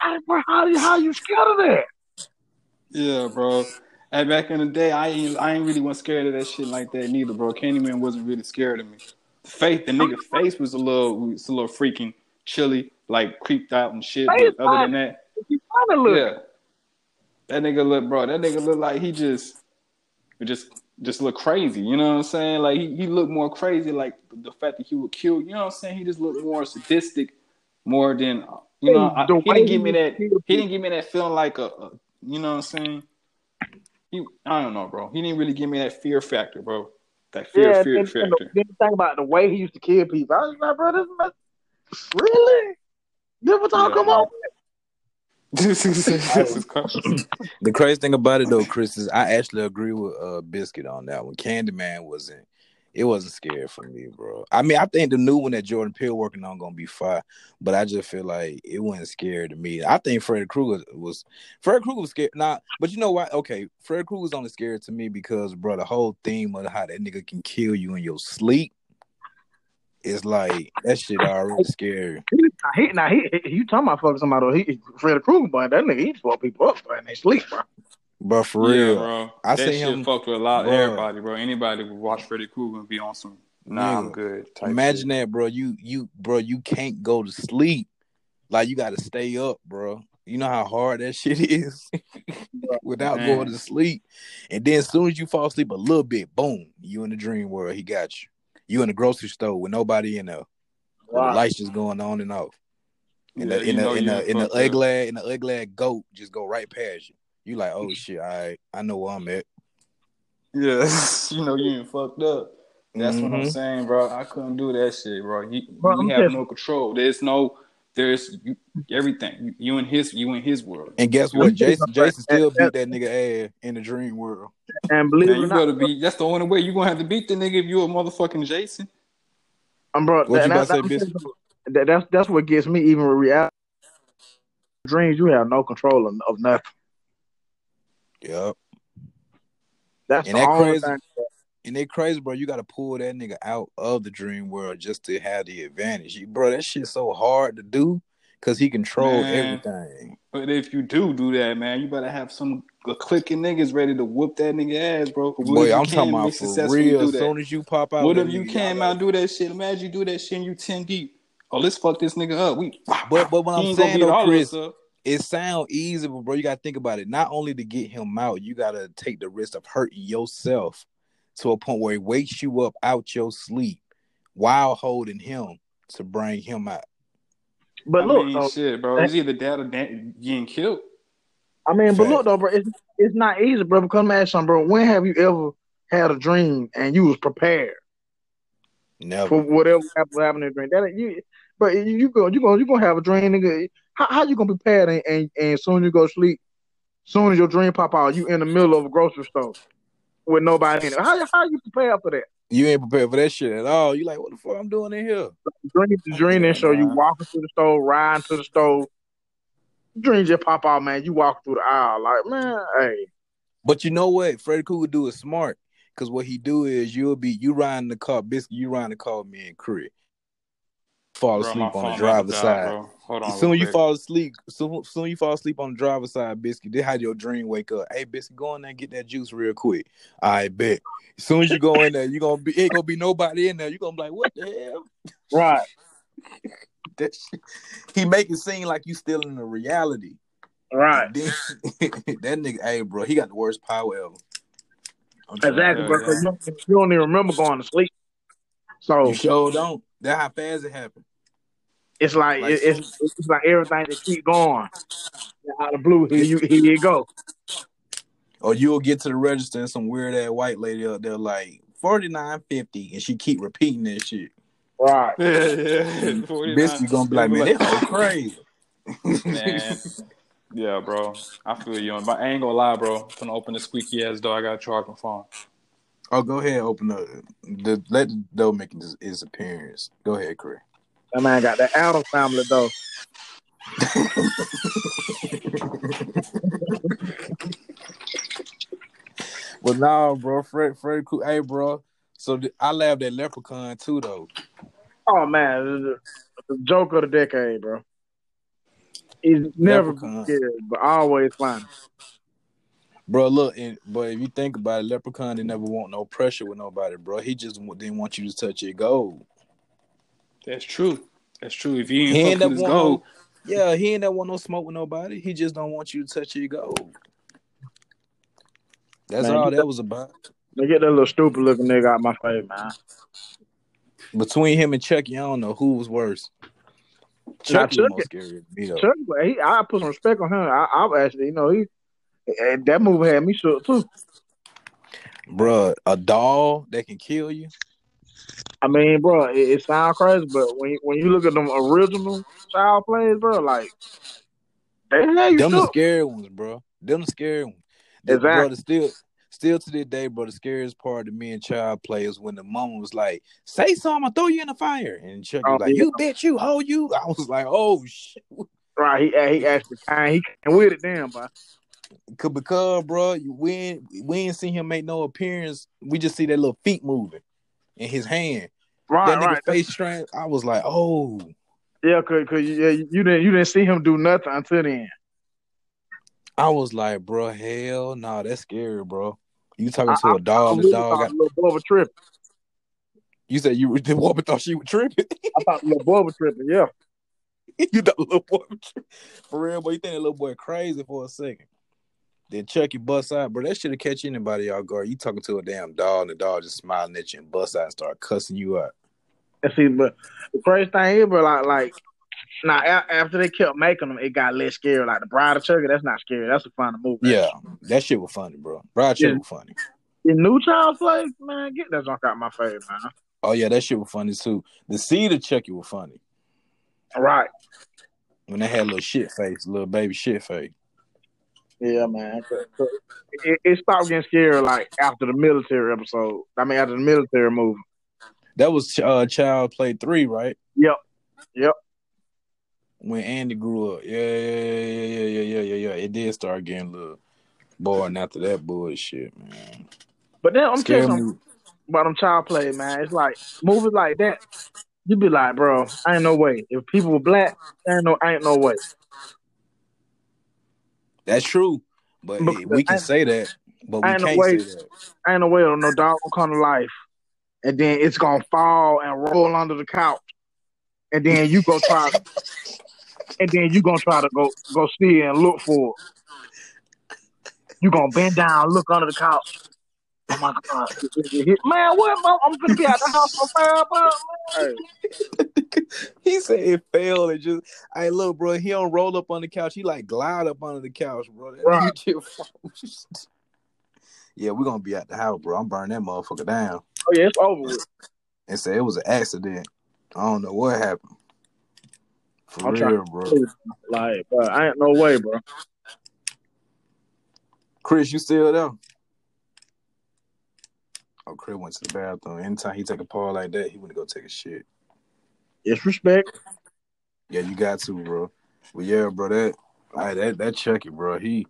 how, bro, how, you- how you scared of that? Yeah, bro. And back in the day, I ain't, I ain't really was scared of that shit like that neither, bro. Candyman wasn't really scared of me. The face, the nigga face was a little, was a little freaking chilly, like creeped out and shit. Face But other than that, He kinda look. yeah, that nigga look, bro. That nigga look like he just, just, just look crazy. You know what I'm saying? Like he, he looked more crazy. Like the fact that he would kill. You know what I'm saying? He just looked more sadistic, more than you know. I, The he way didn't give me that. He didn't give me that feeling like a, a you know what I'm saying? He, I don't know, bro. He didn't really give me that fear factor, bro. That fear, Yeah, fear and, and factor. the, then think about the way he used to kill people. I was like, bro, this man, Really? This what y'all Yeah, come on? this is this is crazy. The crazy thing about it though, Chris, is I actually agree with uh Biscuit on that one. Candyman wasn't it wasn't scary for me, bro. I mean, I think the new one that Jordan Peele working on gonna be fire, but I just feel like it wasn't scary to me. I think Freddy Krueger was Freddy Krueger was scared. Nah, but you know what? Okay, Freddy Krueger was only scared to me because, bro, the whole theme of how that nigga can kill you in your sleep is like that shit already scary. Now, he, now he, he, you talking about fucking somebody? He, Freddy Krueger, boy, that nigga, he fuck people up bro, in their sleep, bro. Bro, for Yeah, real. bro. I that seen shit him- fucked with a lot of Bro. everybody, bro. Anybody who watch Freddy Krueger and be on some nah, I'm good. Type Imagine shit. that, bro. You you bro, you can't go to sleep. Like you gotta stay up, bro. You know how hard that shit is without Man. going to sleep. And then as soon as you fall asleep a little bit, boom, you in the dream world. He got you. You in the grocery store with nobody in there. With the lights just going on and off. And Yeah, the in the know in the in the fucked up. ugly in the ugly goat just go right past you. You like, oh shit, all right, I know where I'm at. Yeah, you know you ain't fucked up. That's what I'm Mhm. saying, bro. I couldn't do that shit, bro. You, Bro, you have just- no control. There's no, there's you, everything. You, you in his, you in his world. And guess what? me tell you Jason. Jason still beat that nigga ass in the dream world. And believe Man, it you or not, better be. That's the only way you are gonna have to beat the nigga if you a motherfucking Jason. I'm bro, What you that, about to say, that, Biscuit? that, that's that's what gets me even with reality. Dreams, you have no control of, of nothing. Yep. That's And the that only crazy- thing. And they crazy, bro. You got to pull that nigga out of the dream world just to have the advantage, You- bro. That shit's so hard to do because he control Man. everything. But if you do do that, man, you better have some clicking niggas ready to whoop that nigga ass, bro. Boy, I'm talking about make for real. As soon as you pop out, What if you came can't out do that shit? Imagine you do that shit and you ten deep. Oh, let's fuck this nigga up. We But but what I'm saying beat though, all Chris, up. It sound easy, but bro, you gotta think about it. Not only to get him out, you gotta take the risk of hurting yourself to a point where he wakes you up out your sleep while holding him to bring him out. But I look, mean, though, shit, bro. It's either that or Dan- getting killed. I mean, but look though, bro, it's it's not easy, bro. Because I'm asking, bro. When have you ever had a dream and you was prepared Never. for whatever happened happened in the dream? That you, but you, you go, you go, you gonna have a dream, nigga. How, how you gonna prepare and, and and soon you go to sleep, soon as your dream pop out, you in the middle of a grocery store with nobody in it. How how you prepare for that? You ain't prepared for that shit at all. You like, what the fuck I'm doing in here? Dream the dream Yeah, and show you walking to the store, riding to the store. Dreams just pop out, man. You walk through the aisle, like man, hey, But you know what? Freddy Krueger do is smart. Cause what he do is you'll be you riding the car, biscuit, you riding the car with me and Chris. Fall Bro, asleep on the driver's side. bro. Hold on. As soon as you fall asleep, soon, soon you fall asleep on the driver's side, biscuit. This how your dream wake up. Hey, biscuit, go in there and get that juice real quick. I bet. As soon as you go in there, you gonna be ain't gonna be nobody in there. You gonna be like, what the hell? right, That shit. He make it seem like you still in the reality. right. Then- that nigga, hey, bro, he got the worst power ever. I'm Exactly, tell bro. You, don't- you don't even remember going to sleep. So You sure don't. That how fast it happened. it's like, Like, it- it's it's like everything that keep going. Out of blue, here you here you go. Or you'll get to the register and some weird ass white lady up there like forty nine fifty, and she keep repeating that shit. Right. Yeah, yeah. Bitch, you gonna be like, man, this whole crazy. Man. Yeah, bro. I feel you. on- But I ain't gonna lie, bro. I'm gonna open the squeaky ass door. I gotta charge my phone. Oh, go ahead, open up. The let the dough make his, his appearance. Go ahead, Chris. That man got that Addams family though. Well, nah, bro, Fred, Fred, cool. Hey, bro. So th- I laughed at Leprechaun too, though. Oh man, the, the joke of the decade, bro. He's never Leprechaun. scared, but always fun. Bro, look, and, but if you think about it, Leprechaun didn't never want no pressure with nobody, bro. He just didn't want you to touch your gold. That's true. That's true. If you He ain't ain't fuck with his want gold, no, yeah, he ain't never want no smoke with nobody. He just don't want you to touch your gold. That's Man, all that was about. They get that little stupid looking nigga out my face, man. Between him and Chucky, I don't know who was worse. Nah, Chucky was more scary than me though. Chuck, but he, I put some respect on him. I, I actually, you know, he and that movie had me shook too. Bruh, a doll that can kill you. I mean, bro, it, it sounds crazy, but when you, when you look at them original child plays, bro, like they had you Them the scary ones, bro. Them the scary ones. The, Exactly. Brother, still, still to this day, bro. The scariest part of me and child play is when the mama was like, "Say something, I'll throw you in the fire," and Chuck Oh, was like, yeah. "You bitch, you hoe, you." I was like, "Oh shit," Right? He he actually kind. He came with it, then, but Cause, because, bro, we ain't, we ain't seen him make no appearance. We just see that little feet moving in his hand. right, that nigga right, face strand. I was like, "Oh." yeah, cause, cause yeah, you didn't you didn't see him do nothing until then. I was like, bro, hell nah, that's scary, bro. You talking I, to a I dog, the dog got, little Bubba tripping. you said you the woman thought she was tripping. I thought little Bubba tripping. Yeah, you thought little boy was tripping. For real, boy, you think that little boy crazy for a second. Then Chucky bust out, bro. That should have catch anybody off guard. You talking to a damn dog, and the dog just smiling at you and bust out and start cussing you out. and see, but the crazy thing is, but like like now a- after they kept making them, it got less scary. Like the Bride of Chucky, that's not scary. That's a funny movie. Yeah, that shit was funny, bro. Brad shit Yeah. was funny. The new Child's Play, man, get that junk out my face, man. Oh yeah, that shit was funny too. The seed of Chucky was funny Right. when they had a little shit face, little baby shit face. Yeah, man. It, it stopped getting scary like after the military episode. I mean, after the military movie. That was uh, Child Play Three, right? Yep. Yep. When Andy grew up, yeah, yeah, yeah, yeah, yeah, yeah, yeah. It did start getting a little boring after that bullshit, man. But then I'm Scare telling you about them child play, man. It's like movies like that. You be like, bro, I ain't no way. If people were black, I ain't no, I ain't no way. That's true, but Because we can say that, but we ain't no can't way. say that. Ain't no way no dog gonna come to life, and then it's gonna fall and roll under the couch, and then you go try, and then you gonna try to go go see and look for it. You gonna bend down, look under the couch. Oh my god, man! What? man? I'm gonna be at the house for five bucks, he said it failed and just hey look bro he don't roll up on the couch he like glide up under the couch bro Right. yeah we're gonna be at the house bro i'm burning that motherfucker down Oh yeah, it's over with. and say it was an accident i don't know what happened for I'm real bro Like, bro, I ain't no way, bro. chris you still there oh chris went to the bathroom anytime he take a paw like that he went to go take a shit It's respect. Yeah, you got to, bro. But yeah, bro, that I, that that Chucky, bro, he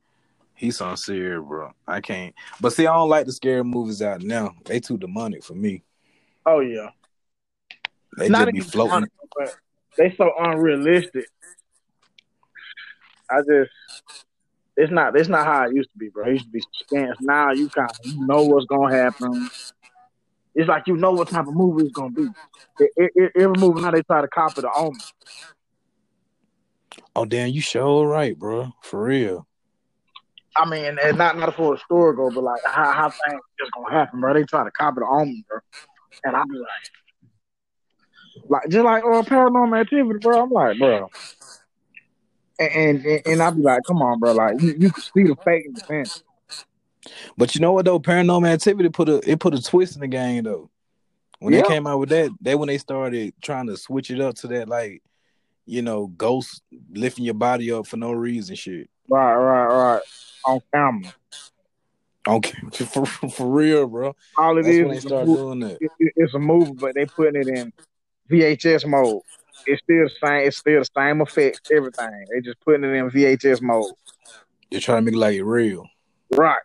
he's on serious, bro. I can't. But see, I don't like the scary movies out now. They too demonic for me. Oh yeah. They Not just be floating. demonic, they so unrealistic. I just it's not it's not how it used to be, bro. It used to be suspense. Now you kind of you know what's gonna happen. It's like you know what type of movie it's gonna be. It, it, it, every movie now they try to copy the Omen. Oh damn, you sure right, bro. For real. I mean, and not not for the story go, but like how how things just gonna happen, bro. They try to copy the Omen, bro. And I be like, like just like uh, Paranormal Activity, bro. I'm like, bro. And and, and I be like, come on, bro. Like you, you can see the fake in the fence. But you know what though? Paranormal Activity put a it put a twist in the game though. When Yeah. they came out with that, they when they started trying to switch it up to that like, you know, ghost lifting your body up for no reason shit. Right, right, right. On camera. Okay, for, for real, bro. All it That's is when they is a start movie. doing that. It- it's a movie, but they putting it in VHS mode. It's still the same. It's still the same effects, everything. They just putting it in VHS mode. They're trying to make it like it real. Right.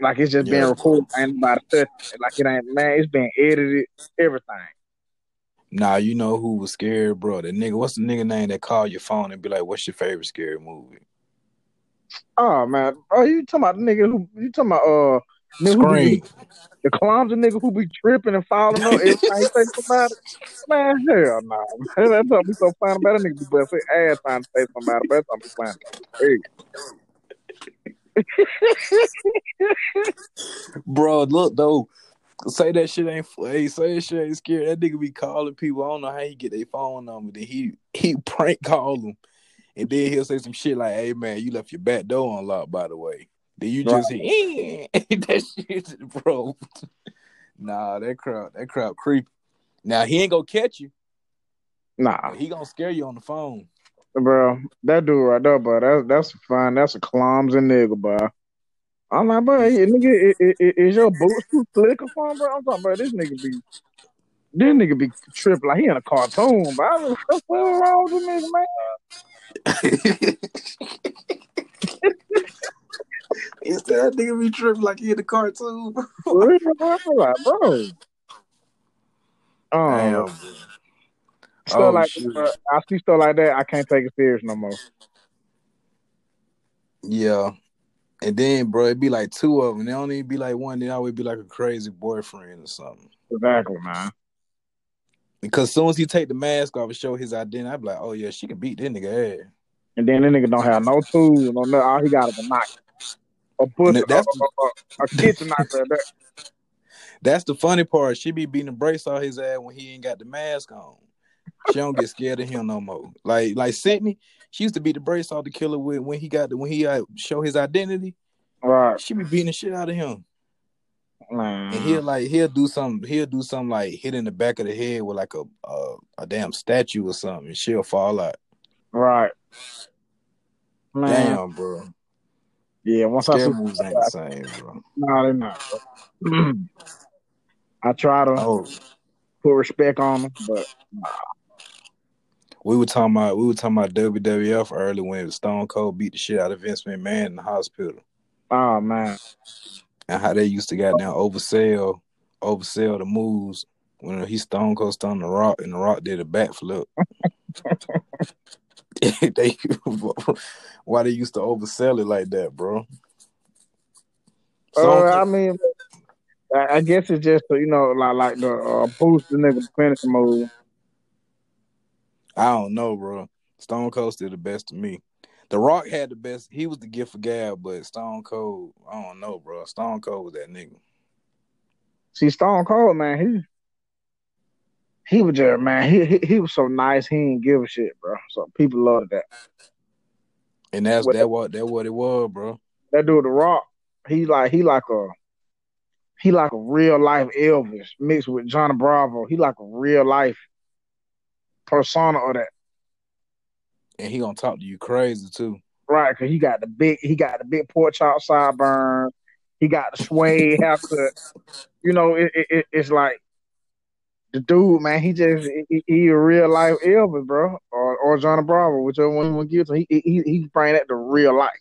Like it's just being recorded, ain't nobody touching. Like it ain't man, it's being edited, everything. Nah, you know who was scared, bro? The nigga, what's the nigga name that called your phone and be like, "What's your favorite scary movie?" Oh man, oh you talking about the nigga who you talking about? Uh, Scream. be, the clumsy nigga who be tripping and falling on every time say somebody. Man, hell no, man. That's something so fine about that nigga be bust his ass trying to say somebody, but that's something funny. Bro, look though. Say that shit ain't. Hey, say that shit ain't scared. That nigga be calling people. I don't know how he get their phone number. Then he he prank call them, and then he'll say some shit like, "Hey man, you left your back door unlocked, by the way." Then you just hear that shit, bro. Nah, that crowd, that crowd creepy. Now he ain't gonna catch you. Nah, he gonna scare you on the phone. bro, that dude right there, bro, that's that's fine. That's a clumsy nigga, bro. I'm like, bro, hey, nigga, i- i- i- is your boots too slick or something, bro? I'm talking, bro, this nigga be, this nigga be tripping like he in a cartoon, bro. I was, What's wrong with this nigga, man? said that nigga be tripping like he in the cartoon. bro. Real, bro. Like, bro. Um, Damn, stuff Oh, like shoot. bro, I see stuff like that. I can't take it serious no more. Yeah. And then, bro, it'd be like two of them. They don't even be like one. They always be like a crazy boyfriend or something. Exactly, man. Because as soon as he take the mask off and show his identity, I'd be like, oh yeah, she can beat that nigga ass. And then the nigga don't have no tools, no nothing. All he got is a knife, a a, that's a, a, a kitchen there. That's the funny part. She be beating the brakes off his ass when he ain't got the mask on. She don't get scared of him no more. Like like Sydney, she used to beat the brace off the killer with when he got the, when he uh, show his identity. Right, She be beating the shit out of him, man. and he'll like he'll do something. He'll do something like hit in the back of the head with like a a, a damn statue or something, and she'll fall out. right, man. Damn, bro. Yeah, once I Scare see, moves ain't the same, bro. no, they not. I try to Oh, put respect on them, but we were talking about we were talking about WWF early when Stone Cold beat the shit out of Vince McMahon in the hospital. oh man, and how they used to goddamn oversell, oversell the moves when he Stone Cold Stone the Rock and the Rock did a backflip. they why they used to oversell it like that, bro? uh, I mean, I, I guess it's just you know like like the uh, boost the nigga finish move. I don't know, bro. Stone Cold did the best to me. The Rock had the best. He was the gift for gab, but Stone Cold, I don't know, bro. Stone Cold was that nigga. See, Stone Cold, man, he was just man, he, he he was so nice. He didn't give a shit, bro. So people loved that. And that's What- that what that what it was, bro. That dude, The Rock, he like he like a he like a real life Elvis mixed with Johnny Bravo. He like a real life persona of that. And he gonna talk to you crazy too. Right, cause he got the big, he got the big pork chop sideburn. He got the suede haircut. You know, it, it, it- it's like the dude, man. He just he, he a real life Elvis, bro, or or Johnny Bravo, whichever one you want to give to. He he he bring that to real life.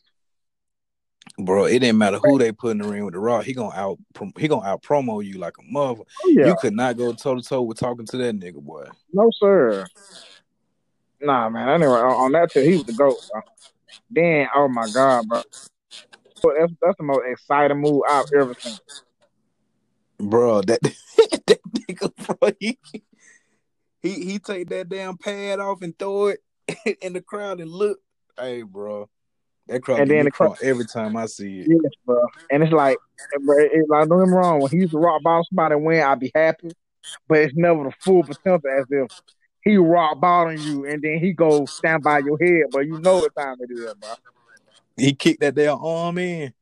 Bro, it didn't matter who they put in the ring with the Rock. He gonna out he gonna out promo you like a mother. Oh, yeah, You could not go toe to toe with talking to that nigga, boy. no sir. Nah, man. Anyway, on, on that tip, he was the goat. Bro. Then, oh my god, bro. That's that's the most exciting move I've ever seen. Bro, that nigga, bro, he, he he take that damn pad off and throw it in the crowd and look. Hey, bro, that crowd And then the crowd- every time I see it. Yes, bro. And it's like, bro, it, like don't get me wrong. When he used to rock bottom somebody and win, I'd be happy. But it's never the full potential as if he rock bottom you and then he go stand by your head, but you know what time it is, bro. He kicked that damn arm in.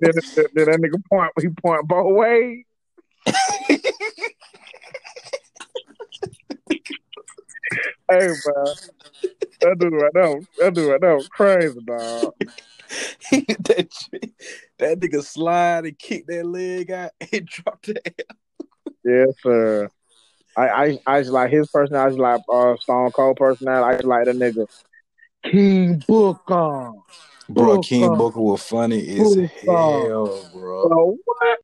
Then, then, then that nigga point, he point both ways. hey, bro. That dude right there, that dude right was crazy, dog. that that nigga slide and kick that leg out and drop that. Yes, sir. I, I, I just like his personality. I just like uh, Stone Cold personality. I just like the nigga King Booker. Bro. King Booker was funny as hell, bro. Bro, what?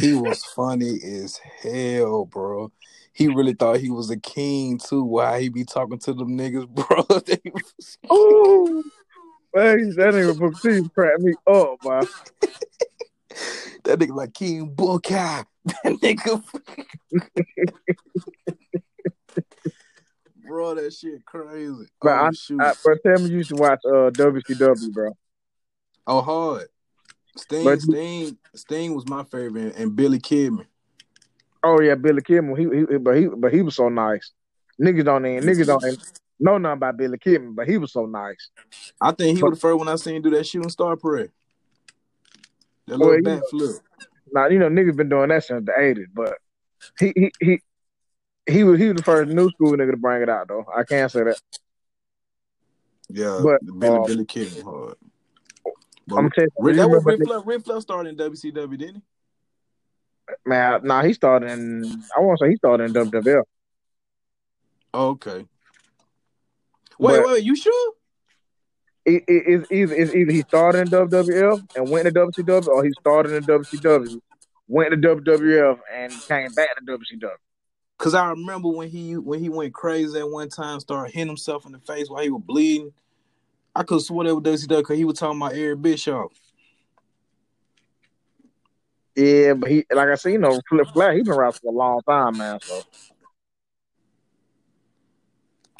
He was funny as hell, bro. He really thought he was a king too. Why he be talking to them niggas, bro? Was- Ooh. Man, that nigga Booker T cracked me up, man. that nigga like King Booker. That nigga, bro, that shit crazy. But oh I- shoot, I, bro, tell me you used to watch uh, WCW, bro. oh hard. Sting, But- Sting, Sting was my favorite, and Billy Kidman. Oh yeah, Billy Kidman. He, he but he but he was so nice. Niggas don't even niggas don't even know nothing about Billy Kidman, but he was so nice. I think he was the first one I seen do that shooting star parade. That little you back know- flip. Now you know niggas been doing that since the eighties, but he he he he was he was the first new school nigga to bring it out though. I can't say that. Yeah, But, Billy uh, Billy him hard. But I'm telling you, that was remember Ric Flair. Ric Flair started in WCW, didn't he? man. Nah, he started in. I want to say he started in WWF. Oh, okay. Wait, But- wait, you sure? It, it, it's either it's either he started in WWF and went to WCW, or he started in WCW, went to WWF, and came back to WCW. Cause I remember when he when he went crazy at one time, started hitting himself in the face while he was bleeding. I could swear that was WCW because he was talking about Eric Bischoff. Yeah, but he like I said, you know, Flip Flair, he been around for a long time, man. So,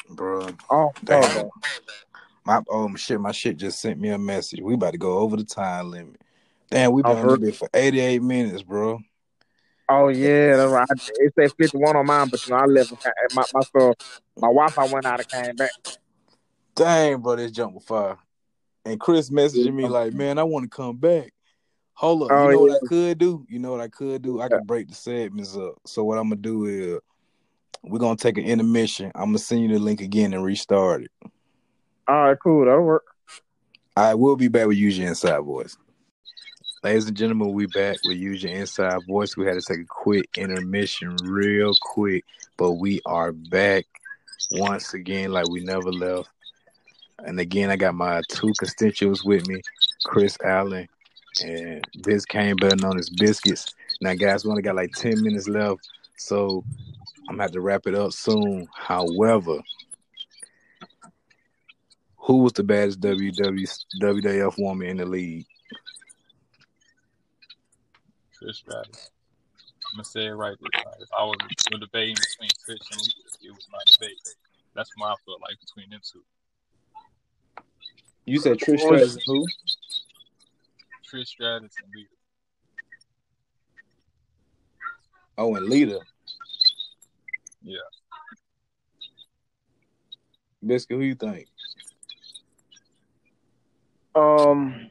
Bro, oh, Damn. oh, my oh shit, my shit just sent me a message. We about to go over the time limit. Damn, we been on this for 88 minutes, bro. Oh yeah, that's right. It said fifty one on mine, but you know, I left my my stuff. My Wi-Fi went out and came back. Dang, bro, this jump was fire. And Chris messaging me like, man, I want to come back. Hold up, Oh, you know what. I could do? You know what I could do? I could break the segments up. So what I'm gonna do is we're gonna take an intermission. I'm gonna send you the link again and restart it. All right, cool, that'll work. I will be back with you, Inside Voice. Ladies and gentlemen, we back with Use Your Inside Voice. We had to take a quick intermission real quick, but we are back once again like we never left. And again, I got my two constituents with me, Chris Allen and Biscayne, better known as Biscuits. Now, guys, we only got like 10 minutes left, so I'm gonna have to wrap it up soon. However, who was the baddest WW, WWF woman in the league? Trish Stratus. I'm gonna say it right this time. If I was a debating between Trish and Lita, it was my debate. That's what I feel like between them two. You said Trish Stratus Stratus who? Trish Stratus and Lita. Oh, and Lita. Yeah. Biscuit, who you think? Um,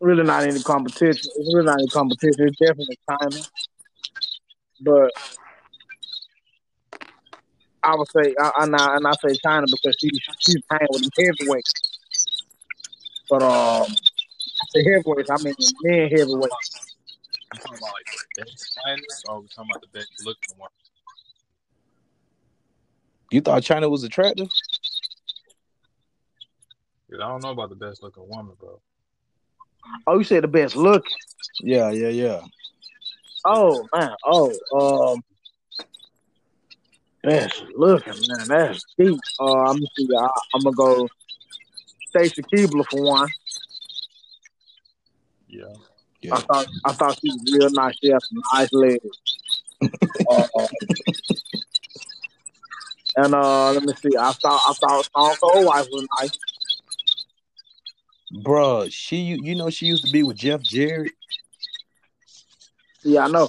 really not any competition. It's really not any competition. It's definitely Chyna, but I would say, I, I, and I, and I say Chyna because she she's hanging with the heavyweights. But um, the heavyweights, I mean men heavyweights. You talking about like the best fighters, or we talking about the best looking one? You thought Chyna was attractive? Because I don't know about the best looking woman, bro. Oh, you said the best look. Yeah, yeah, yeah. Oh man. Oh, um, best looking man. That's deep. Uh, I'm gonna see. I, I'm gonna go Stacy Keibler for one. Yeah. Yeah. I thought I thought she was real nice. She had some nice legs. uh, and uh, let me see. I thought I thought Stone Cold wife was nice. Bruh, she you, you know she used to be with Jeff Jarrett. Yeah, I know.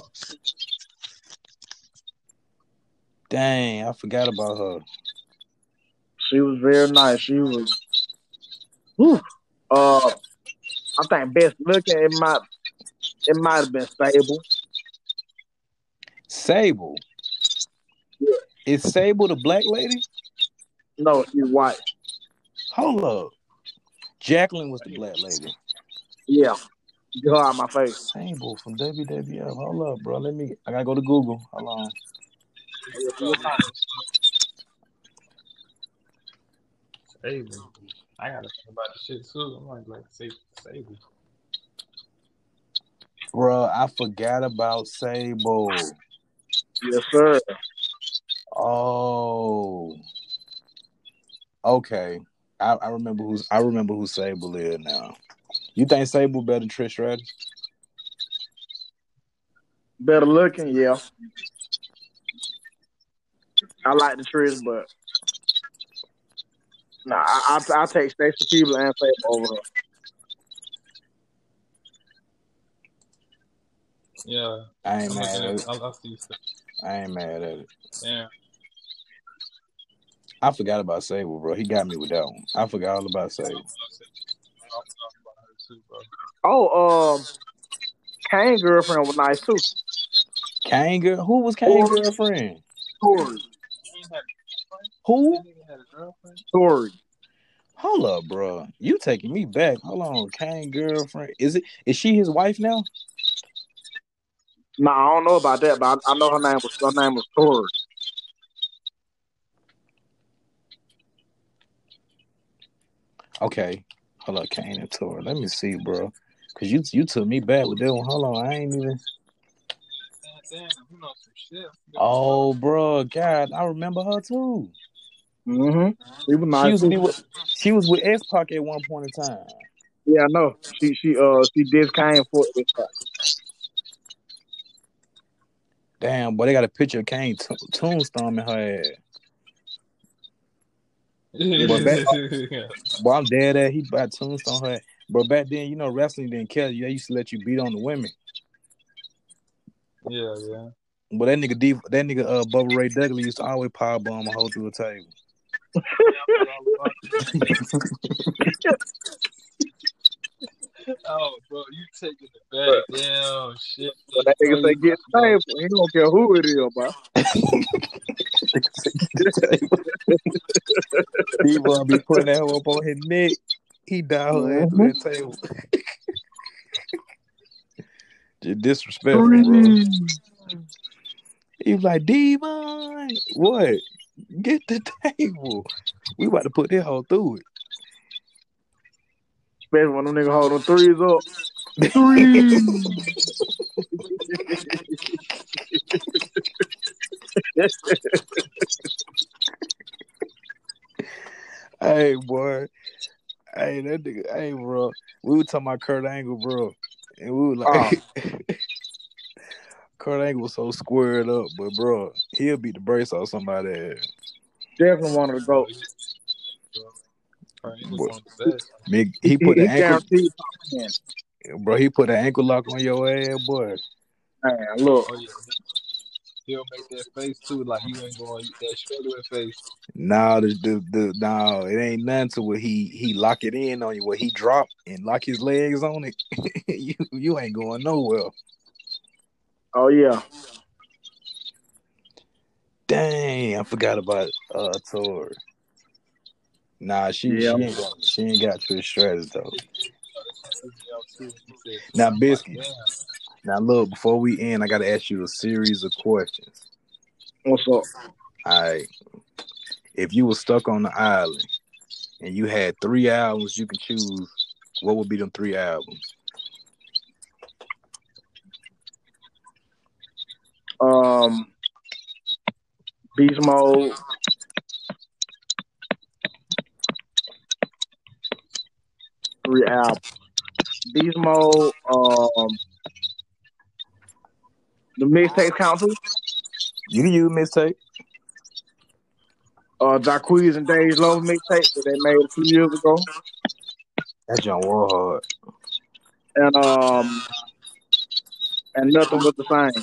Dang, I forgot about her. She was very nice. She was. Whew. Uh, I think best looking. It might. It might have been Sable. Sable. Yeah. Is Sable the black lady? No, she's white. Hold up. Jacqueline was the black lady. Yeah, get her out my face. Sable from WWF. Hold up, bro. Let me. I gotta go to Google. Hold on. Sable. I gotta think about the shit too. I'm like, like say Sable. Bro, I forgot about Sable. Yes, sir. Oh. Okay. I, I remember who's I remember who Sable is now. You think Sable better than Trish Stratus? Better looking, yeah. I like the Trish, but nah, I I, I take Stacy Keibler and Sable over her. Yeah. I ain't I'm mad at at, it. I, I. I ain't mad at it. Yeah. I forgot about Sable, bro. He got me with that one. I forgot all about Sable. Oh, um, Kane girlfriend was nice too. Kane girl, who was Kane Tori. girlfriend? Tori, had a Who? girlfriend. That had a girlfriend. Tori. Hold up, bro. You taking me back? Hold on, Kane girlfriend. Is it? Is she his wife now? Nah, I don't know about that, but I, I know her name was her name was Tori. Okay. Hold up, Kane and Tor. Let me see, bro. Cause you you took me back with that one. Hold on, I ain't even. Man, damn, who knows some shit? Oh, bro, God, I remember her too. Mm-hmm. She was She was too. with, she was with X-Pac at one point in time. Yeah, I know. She she uh she did Kane for this time. Damn, boy, they got a picture of Kane t- tombstone in her ass. But back, boy, I'm dead at he bought tombstone her. But back then, you know, wrestling didn't care. They used to let you beat on the women. yeah, yeah. But that nigga, D, that nigga, uh, Bubba Ray Dudley used to always power bomb a hoe through a table. oh, bro, you taking it back. Damn, shit. But that nigga say get stable. He don't care who it is, bro. he gonna be putting that hoe up on his neck. He died her ass through that mm-hmm. table. Just disrespectful, bro. Mm-hmm. He was like, D-Von, what? Get the table. We about to put that hoe through it. Especially when them nigga hold them threes up. Three. Hey, boy. Hey, that nigga. Hey, bro. We were talking about Kurt Angle, bro. And we were like, ah. Kurt Angle was so squared up, but, bro, he'll beat the brace off somebody. Definitely one of the go. Bro, he was one the best. Big, He, he put he the ankle, guaranteed bro. He put the ankle lock on your ass, boy. Man, look. Oh, yeah. He'll make that face, too, like he ain't going to eat that struggling face. Nah, the, the the no, it ain't nothing to where he he lock it in on you, where he drop and lock his legs on it. you you ain't going nowhere. Oh yeah. Dang, I forgot about uh Tor. Nah, she Yeah. she ain't got she ain't got Trish Stratus though. Now, Biscuit. Now look, before we end, I gotta ask you a series of questions. What's up? All right. If you were stuck on the island and you had three albums you can choose, what would be them three albums? Um, Beast Mode. Three albums. Beast Um, the mixtape Council. too. You can use mixtape. Uh, Jacquees and Dej Loaf mixtape that they made a few years ago, That John War hard. and um, and nothing was the same.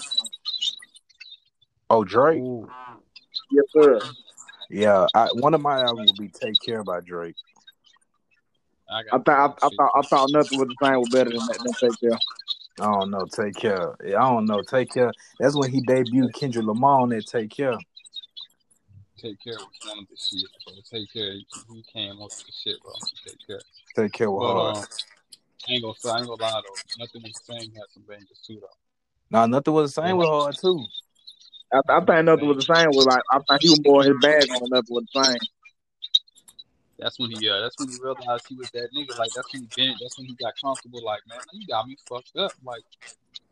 Oh, Drake. Ooh. Yes, sir. Yeah, I, one of my albums would be "Take Care" by Drake. I I thought I, I thought I thought nothing was the same was better than that. Than take care. I don't know, "Take Care." Yeah, I don't know, "Take Care." That's when he debuted Kendrick Lamar on that "Take Care." Take care was one of the shit, bro. Take care. He came up with the shit, bro. Take care. "Take Care" was But hard. um, I ain't gonna say, I ain't gonna lie though. Nothing was the same. Had some bangers too though. Nah, nothing was the same with hard too. I, I think nothing was the same. Was like I think he was more his bag on nothing was the same. That's when he, uh, that's when he realized he was that nigga. Like that's when he been. That's when he got comfortable. Like man, you got me fucked up. Like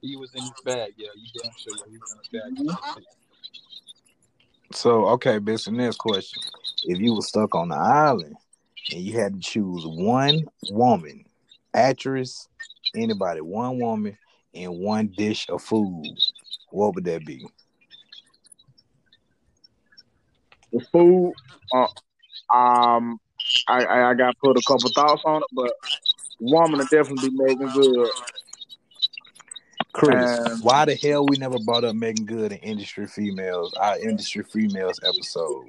he was in his bag. Yeah, you damn sure. Yeah, he was in his bag. So, okay, bitch. The next question: If you were stuck on the island and you had to choose one woman, actress, anybody, one woman, and one dish of food, what would that be? The food, uh, um, I, I I got put a couple thoughts on it, but woman will definitely be Meagan Good. Chris, Um, why the hell we never brought up Meagan Good in Industry Females, our Industry Females episode?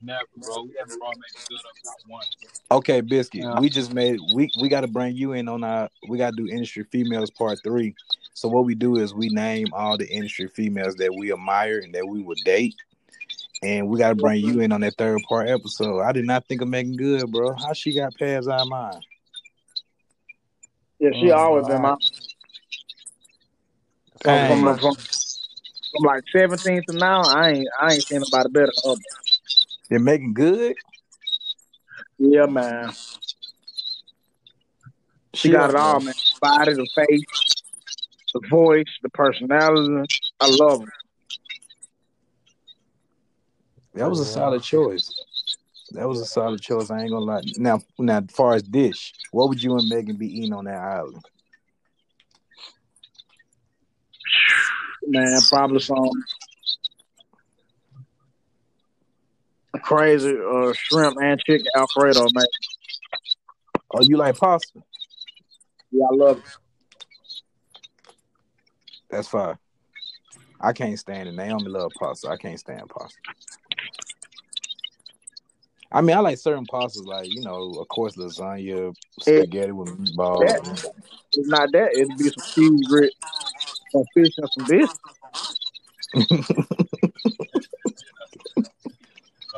Never, bro. We haven't brought Meagan Good up not once. Okay, Biscuit. Yeah. We just made we we got to bring you in on our. We got to do industry females part three. So what we do is we name all the industry females that we admire and that we would date, and we got to bring you in on that third part episode. I did not think of Meagan Good, bro. How she got past our mind? Yeah, she Oh, always been my Dang. from, from, from like 17 to now. I ain't I ain't seen nobody better. than her. They're Meagan Good. Yeah, man. She got it all, man. The body, the face, the voice, the personality. I love her. That was a Yeah. solid choice. That was a solid choice. I ain't gonna lie. Now, now, as far as dish, what would you and Meagan be eating on that island? Man, probably some crazy uh, shrimp and chicken Alfredo, man. Oh, you like pasta? Yeah, I love it. That's fine. I can't stand it. Naomi love pasta. I can't stand pasta. I mean, I like certain pastas, like you know, of course, lasagna, spaghetti with meatballs. That- If not that, it'd be some cheese grits, some fish, and some biscuits.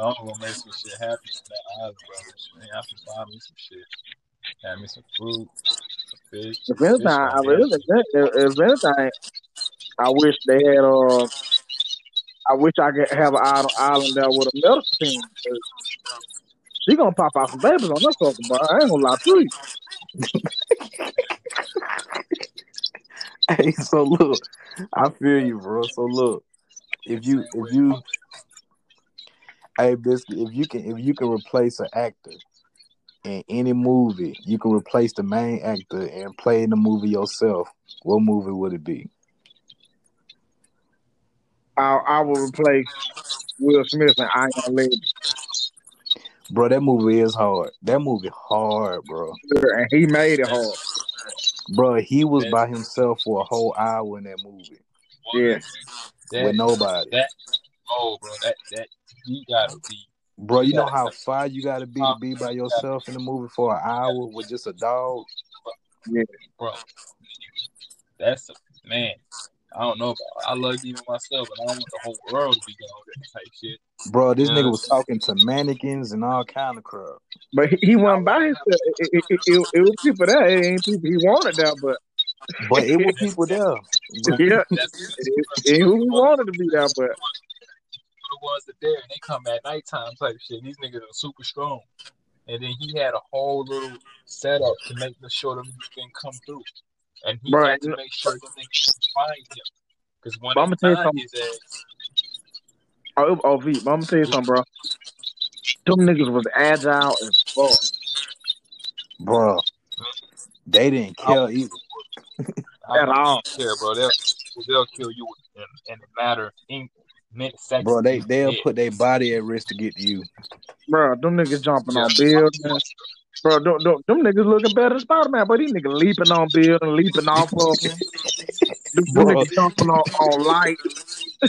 I'm gonna make some shit happen in that island, bro. Man, I can buy me some shit. Have me some fruit, some fish. If Fish anything, I on really, if, if anything, I wish they had. Uh, I wish I could have an island, island there with a medical team. 'cause She gonna pop out some babies on that sucker, but I ain't gonna lie to you. Hey, so look, I feel you, bro. So look, if you if you, hey, biscuit, if you can if you can replace an actor in any movie, you can replace the main actor and play in the movie yourself. What movie would it be? I, I will replace Will Smith and I Am Legend, Bro, that movie is hard. That movie hard, bro. and he made it hard. Bro, he was by himself for a whole hour in that movie Yeah. That, with nobody. that, oh, bro, that, that, you gotta be, Bro, you know how far you gotta be to be by yourself in the movie for an hour with just a dog? Yeah, bro. That's a, man. I don't know about, I love even myself, but I don't want the whole world to be going that type shit. Bro, this Yeah. nigga was talking to mannequins and all kind of crap. But he, he wasn't by himself. It, it, it, it, it was people there. It ain't people he wanted there, but But it was people there. Yeah, That's it, it, who he wanted to be there. But the ones that there, and they come at nighttime type shit. These niggas are super strong. And then he had a whole little setup to make sure them didn't come through. And he Right. had to make sure that they could find him. Because when oh, But I'ma tell you something. his ass, oh, it- oh, V, but I'm gonna tell you something, bro. Them niggas was agile as fuck. bro, they didn't care either. I At don't all. care, bro. They'll, they'll kill you in, in a matter of in, minutes, seconds. Bro, they they'll Yeah. put their body at risk to get to you. Bro, them niggas jumping Yeah. on buildings. Bro, them, them, them niggas looking better than Spider Man, but these niggas leaping on buildings, leaping off of them. Them niggas jumping on, on lights.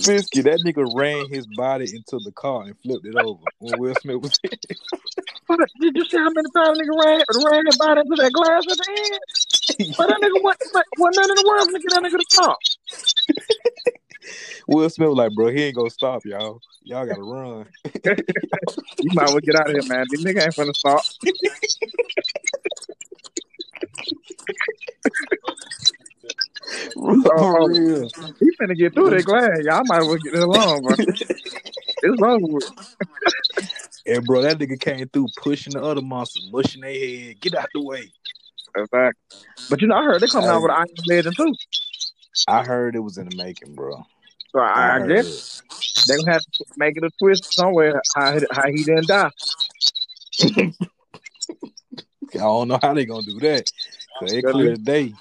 Fisky, that nigga ran his body into the car and flipped it over when Will Smith was in. But did you see how many times nigga ran, ran his body into that glass at the end? But that nigga wasn't, wasn't none in the world get that nigga to stop. Will Smith was like, bro, he ain't gonna stop y'all. Y'all gotta run. You might well get out of here, man. This nigga ain't finna stop. For oh, oh. real. He finna get through that glass. Y'all might as well get this along, bro. it's over with. And bro, that nigga came through pushing the other monsters, mushing their head. Get out the way. Exactly. But you know, I heard they coming out with an I Am Legend too. I heard it was in the making, bro. So I, I guess they gonna have to make it a twist somewhere how he, how he didn't die. I don't know how they're gonna do that. Cause it clear today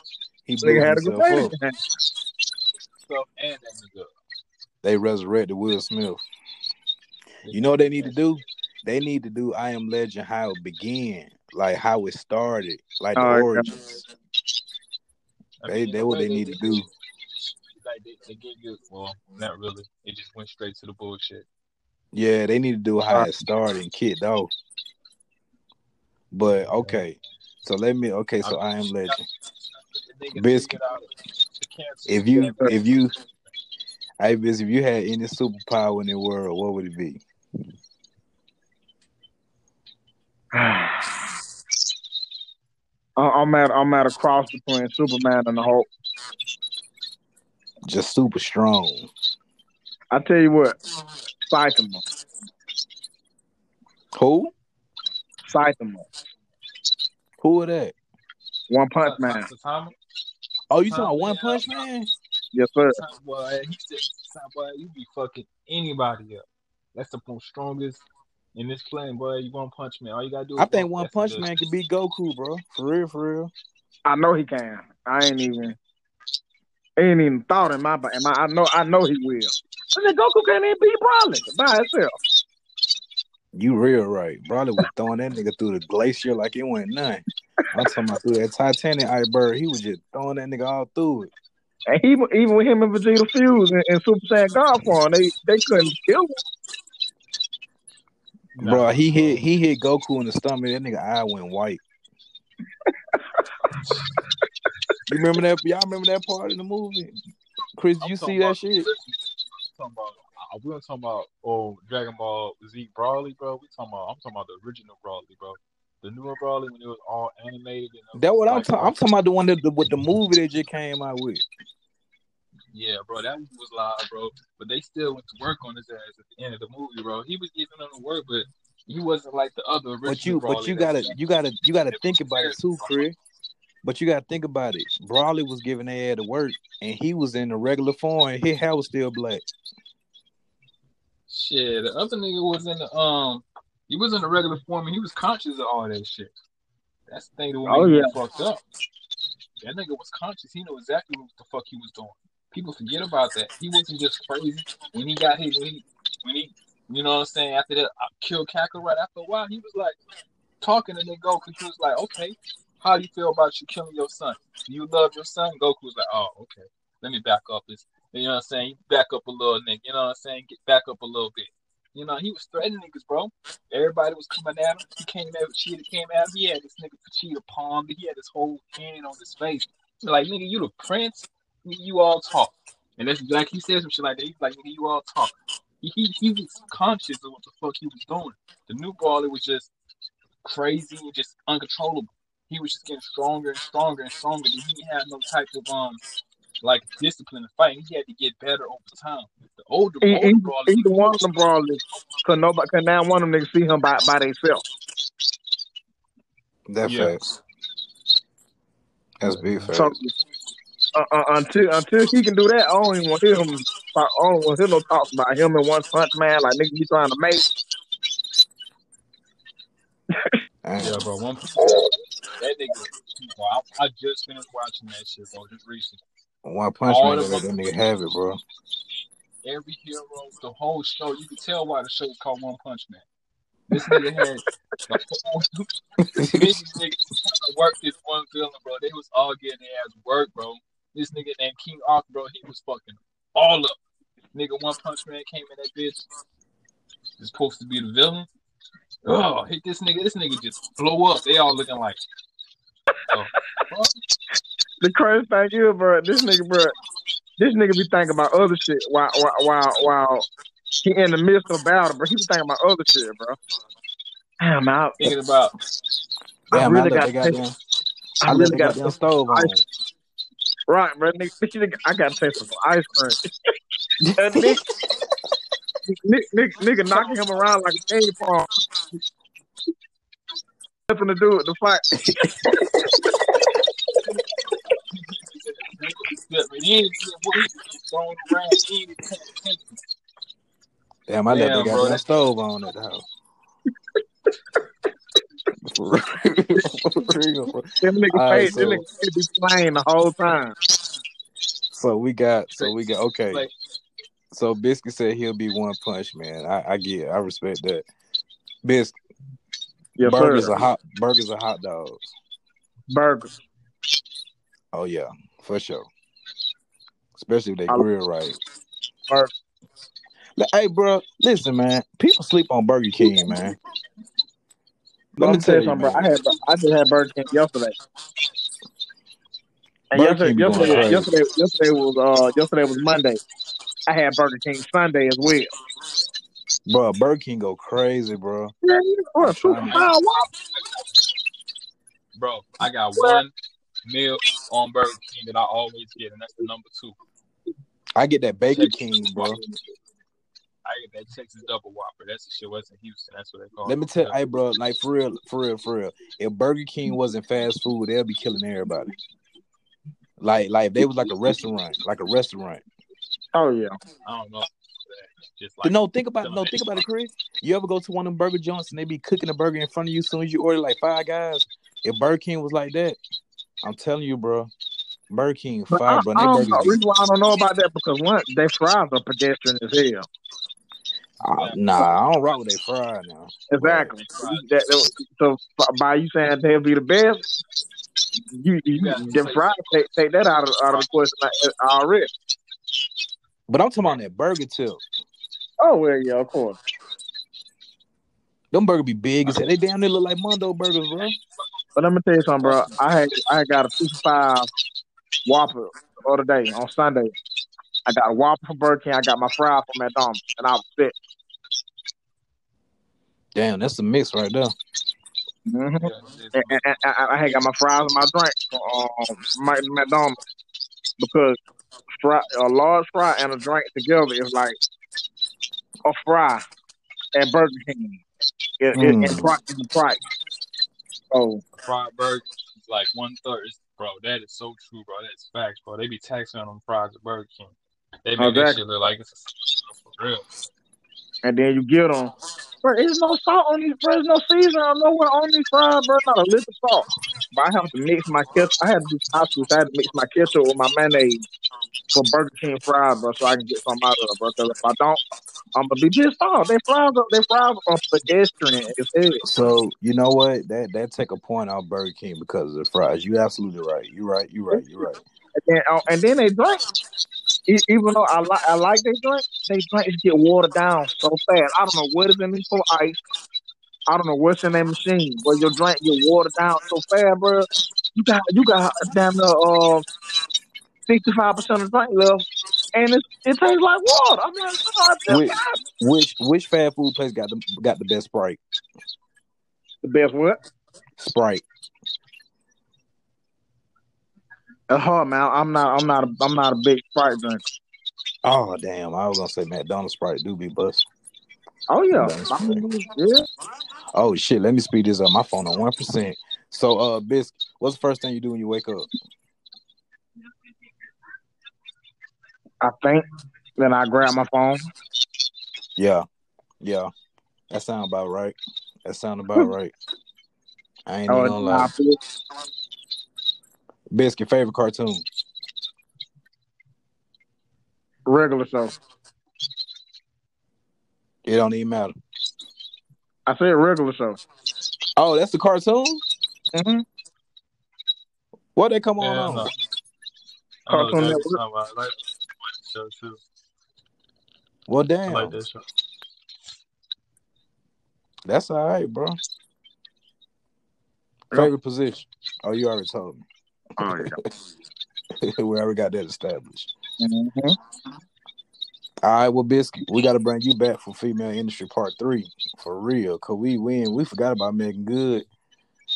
he blew Nigga had a good himself up. Stuff and. They resurrected Will Smith. You know what they need to do? They need to do I Am Legend how it began, like how it started, like the Oh, yeah. origins. I They mean, they what they need to do. Like they, they gave you, well, not really. It just went straight to the bullshit. Yeah, they need to do a it started and kicked off. But okay, so let me. Okay, so I am legend. Biscuit. figured out the cancer. If you if you, I Biz, if you had any superpower in the world, what would it be? I- I'm at I'm at a cross between Superman and the Hulk. Just super strong. I tell you what, Saitama, Who? Saitama, Who are that? One Punch Man. Oh, you talking One. Punch Man? Yes, sir. Saitama, boy, he said, boy, you be fucking anybody up. That's the most strongest in this plane, boy. You want punch man? All you gotta do. Is I think. One Punch. Man could beat Goku, bro. For real, for real. I know he can. I ain't even ain't even thought in my in my I know I know he will. I said Goku can't even beat Broly by himself. You real right. Brother was throwing that nigga through the glacier like it went none. I'm talking about through that Titanic iceberg. He was just throwing that nigga all through it. And even even with him and Vegeta fused and, and Super Saiyan God form, they they couldn't kill him. Bro, he hit he hit Goku in the stomach. That nigga eye went white. you remember that? Y'all remember that part in the movie? Chris, I'm you see that about- shit? talking about we don't talking about oh Dragon Ball Z Broly, bro. We talking about I'm talking about the original Broly, bro. The newer Broly when it was all animated and That what I'm like, talking. I'm talking about the one that the, with the movie that just came out with. Yeah, bro, that was live, bro. But they still went to work on his ass at the end of the movie, bro. He was giving them the work, but he wasn't like the other original. But you, but you gotta, you gotta, you gotta think about it too, Chris. But you gotta think about it. Broly was giving their head to work, and he was in the regular form, and his hair was still black. Shit, the other nigga was in the um, he was in the regular form and he was conscious of all that shit. That's the thing that Oh, made yeah. fucked up. That nigga was conscious. He knew exactly what the fuck he was doing. People forget about that. He wasn't just crazy when he got hit. When he, when he, you know what I'm saying? After that, I killed Kakarot. After a while, he was like talking to go because He was like, "Okay, how do you feel about you killing your son? Do you love your son?" Goku's like, "Oh, okay. Let me back up. This, you know what I'm saying? Back up a little, nigga. You know what I'm saying? Get back up a little bit." You know, he was threatening niggas, bro. Everybody was coming at him. He came at Vegeta came at him. He had this nigga Vegeta palmed. He had his whole hand on his face. He's like, nigga, you the prince. You all talk. And that's like he said some shit like that. He's like, nigga, you all talk. He, he he was conscious of what the fuck he was doing. The new Broly was just crazy and just uncontrollable. He was just getting stronger and stronger and stronger. And He didn't have no type of um like discipline to fight. He had to get better over time. The older, E- older e- Brolys, Either one of them Brolys, cause nobody, cause now one of them niggas see him by by themselves. That Yeah. facts. That's big facts. So uh, uh, until until he can do that, I don't even want to hear him. I don't want to hear no talks about him and One Punch Man. Like nigga, you trying to make? Yeah, bro. One that nigga. Wow, I, I just finished watching that shit, bro. Just recently. One punch man, let that nigga have it, bro. Every hero, the whole show, you can tell why the show is called One Punch Man. This nigga had the whole these niggas worked this one villain, bro. They was all getting their ass work, bro. This nigga named King Arthur, bro, he was fucking all up. Nigga, One Punch Man came in that bitch. Is supposed to be the villain. Oh, hit this nigga. This nigga just blow up. They all looking like. Oh. The crazy thing is, bro, this nigga, bro, this nigga be thinking about other shit while while while, while he in the midst of battle, bro. He be thinking about other shit, bro. Damn, I'm out thinking about Damn, I really I got left the goddamn, I I left really the got goddamn stove on. right, bro. Nigga, nigga, I got to taste some ice cream. That nigga, nigga, nigga, nigga knocking him around like a ping pong. Nothing to do with the fight. he ain't even what he was around. He ain't paying attention. Damn, I left Damn, the that- stove on at the house. For real, for real, bro. Them nigga All right, face, so- nigga face be playing the whole time. So we got, so we got, okay. Like, So Biscuit said he'll be one punch man. I, I get, it. I respect that. Biscuit, Yes, burgers sir. are hot. Burgers are hot dogs. Burgers. Oh yeah, for sure. Especially if they grill right. Burger. Like, Hey, bro, listen, man. People sleep on Burger King, man. Let Let me me tell tell you you, something, bro. I had I just had Burger King yesterday. And Burger yesterday, King yesterday, yesterday, yesterday was uh yesterday was Monday. I had Burger King Sunday as well. Bro, Burger King go crazy, bro. Yeah, you I'm know, super trying to- fine whopper. Bro, I got one meal on Burger King that I always get, and that's the number two. I get that Bacon King, bro. I get that Texas Double Whopper. That's the shit was in Houston. That's what they call Let it. me tell hey bro, like for real, for real, for real. If Burger King wasn't fast food, they'll be killing everybody. Like like if they was like a restaurant, like a restaurant. Oh yeah. I don't know. Just But like no, think about it, no, think about it, Chris. You ever go to one of them burger joints and they be cooking a burger in front of you as soon as you order like five guys? If Burger King was like that, I'm telling you, bro. Burger King But fire, I, bro. I They don't know. reason why I don't know about that because one, they fries are pedestrian as hell. Uh, nah, I don't rock with they fry now. Exactly. That, that- so by you saying they'll be the best, you, you Yeah, them fries take, take that out of out of the question uh, already. But I'm talking about that burger tip. Oh well, yeah, of course. Them burger be big as hell. They damn near look like Mondo burgers, bro. But let me tell you something, bro. I had I had got a two five Whopper the other day on Sunday. I got a Whopper from Burger King. I got my fries from McDonald's, and I was sick. Damn, that's a mix right there. Mm-hmm. And, and, and I, I had got my fries and my drink from um, McDonald's because fry, a large fry and a drink together is like a fry at Burger King in, in, in, Mm. pri- in the price. Oh, fried burger is like one third. Bro, that is so true, bro. That's facts, bro. They be taxing on them fries at Burger King. They make that Exactly. shit look like it's a for real. and then you get them. Bro, there's no salt on these. Bro, there's no seasoning or nowhere on these fries, bro. Not a lick of salt. But I have to mix my ketchup. I had to do school. I had to mix my ketchup with my mayonnaise for Burger King fries, bro, so I can get some out of it, bro. Because if I don't, I'm gonna be pissed off. They fries, they fries are pedestrian. So you know what? That that take a point off Burger King because of the fries. You absolutely right. You right. You right. You right. And then, uh, and then they drink. Even though I like I like they drink, they drink drinks get watered down so fast. I don't know what is in these for ice. I don't know what's in that machine, but your drink get watered down so fast, bro. You got you got damn near uh sixty five percent of drink left, and it it tastes like water. I'm like, oh, I just Wait. got Which which fast food place got the got the best Sprite? the best what? Sprite. Hard, man. I'm not I'm not a, I'm not a big Sprite drinker. Oh damn! I was gonna say McDonald's Sprite do be bust. Oh yeah, That's I mean, yeah. Oh shit! Let me speed this up. My phone on one percent. So uh, Bisc, what's the first thing you do when you wake up? I think. Then I grab my phone. Yeah, yeah. That sound about right. That sound about right. I ain't Oh, gonna lie. I Bisc, your favorite cartoon? regular show. It don't even matter. I said regular show. Oh, that's the cartoon. Mm-hmm. What they come on? Yeah, on? no. I know Cartoon Network. what you're talking about. I like that show too. Well, I damn. like that show. That's all right, bro. Favorite position? Oh, you already told me. Oh yeah. we already got that established. Mm-hmm. All right, well, Biscuit, we got to bring you back for female industry part three for real. Cause we win. We forgot about Meagan Good,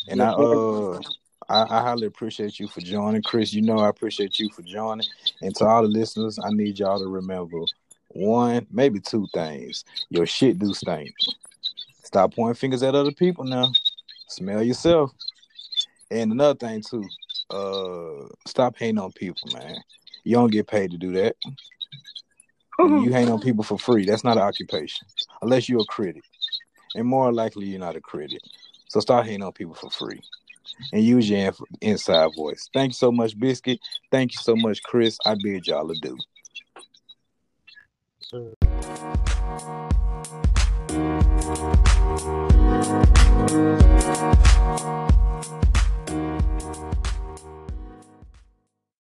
and I uh, I, I highly appreciate you for joining, Chris. You know I appreciate you for joining, and to all the listeners, I need y'all to remember one, maybe two things. Your shit do stink. Stop pointing fingers at other people now. Smell yourself. And another thing too, uh, stop hating on people, man. You don't get paid to do that. You hang on people for free. That's not an occupation, unless you're a critic, and more likely you're not a critic. So start hating on people for free, and use your inf- inside voice. Thank you so much, Biscuit. Thank you so much, Chris. I bid y'all adieu. Sure.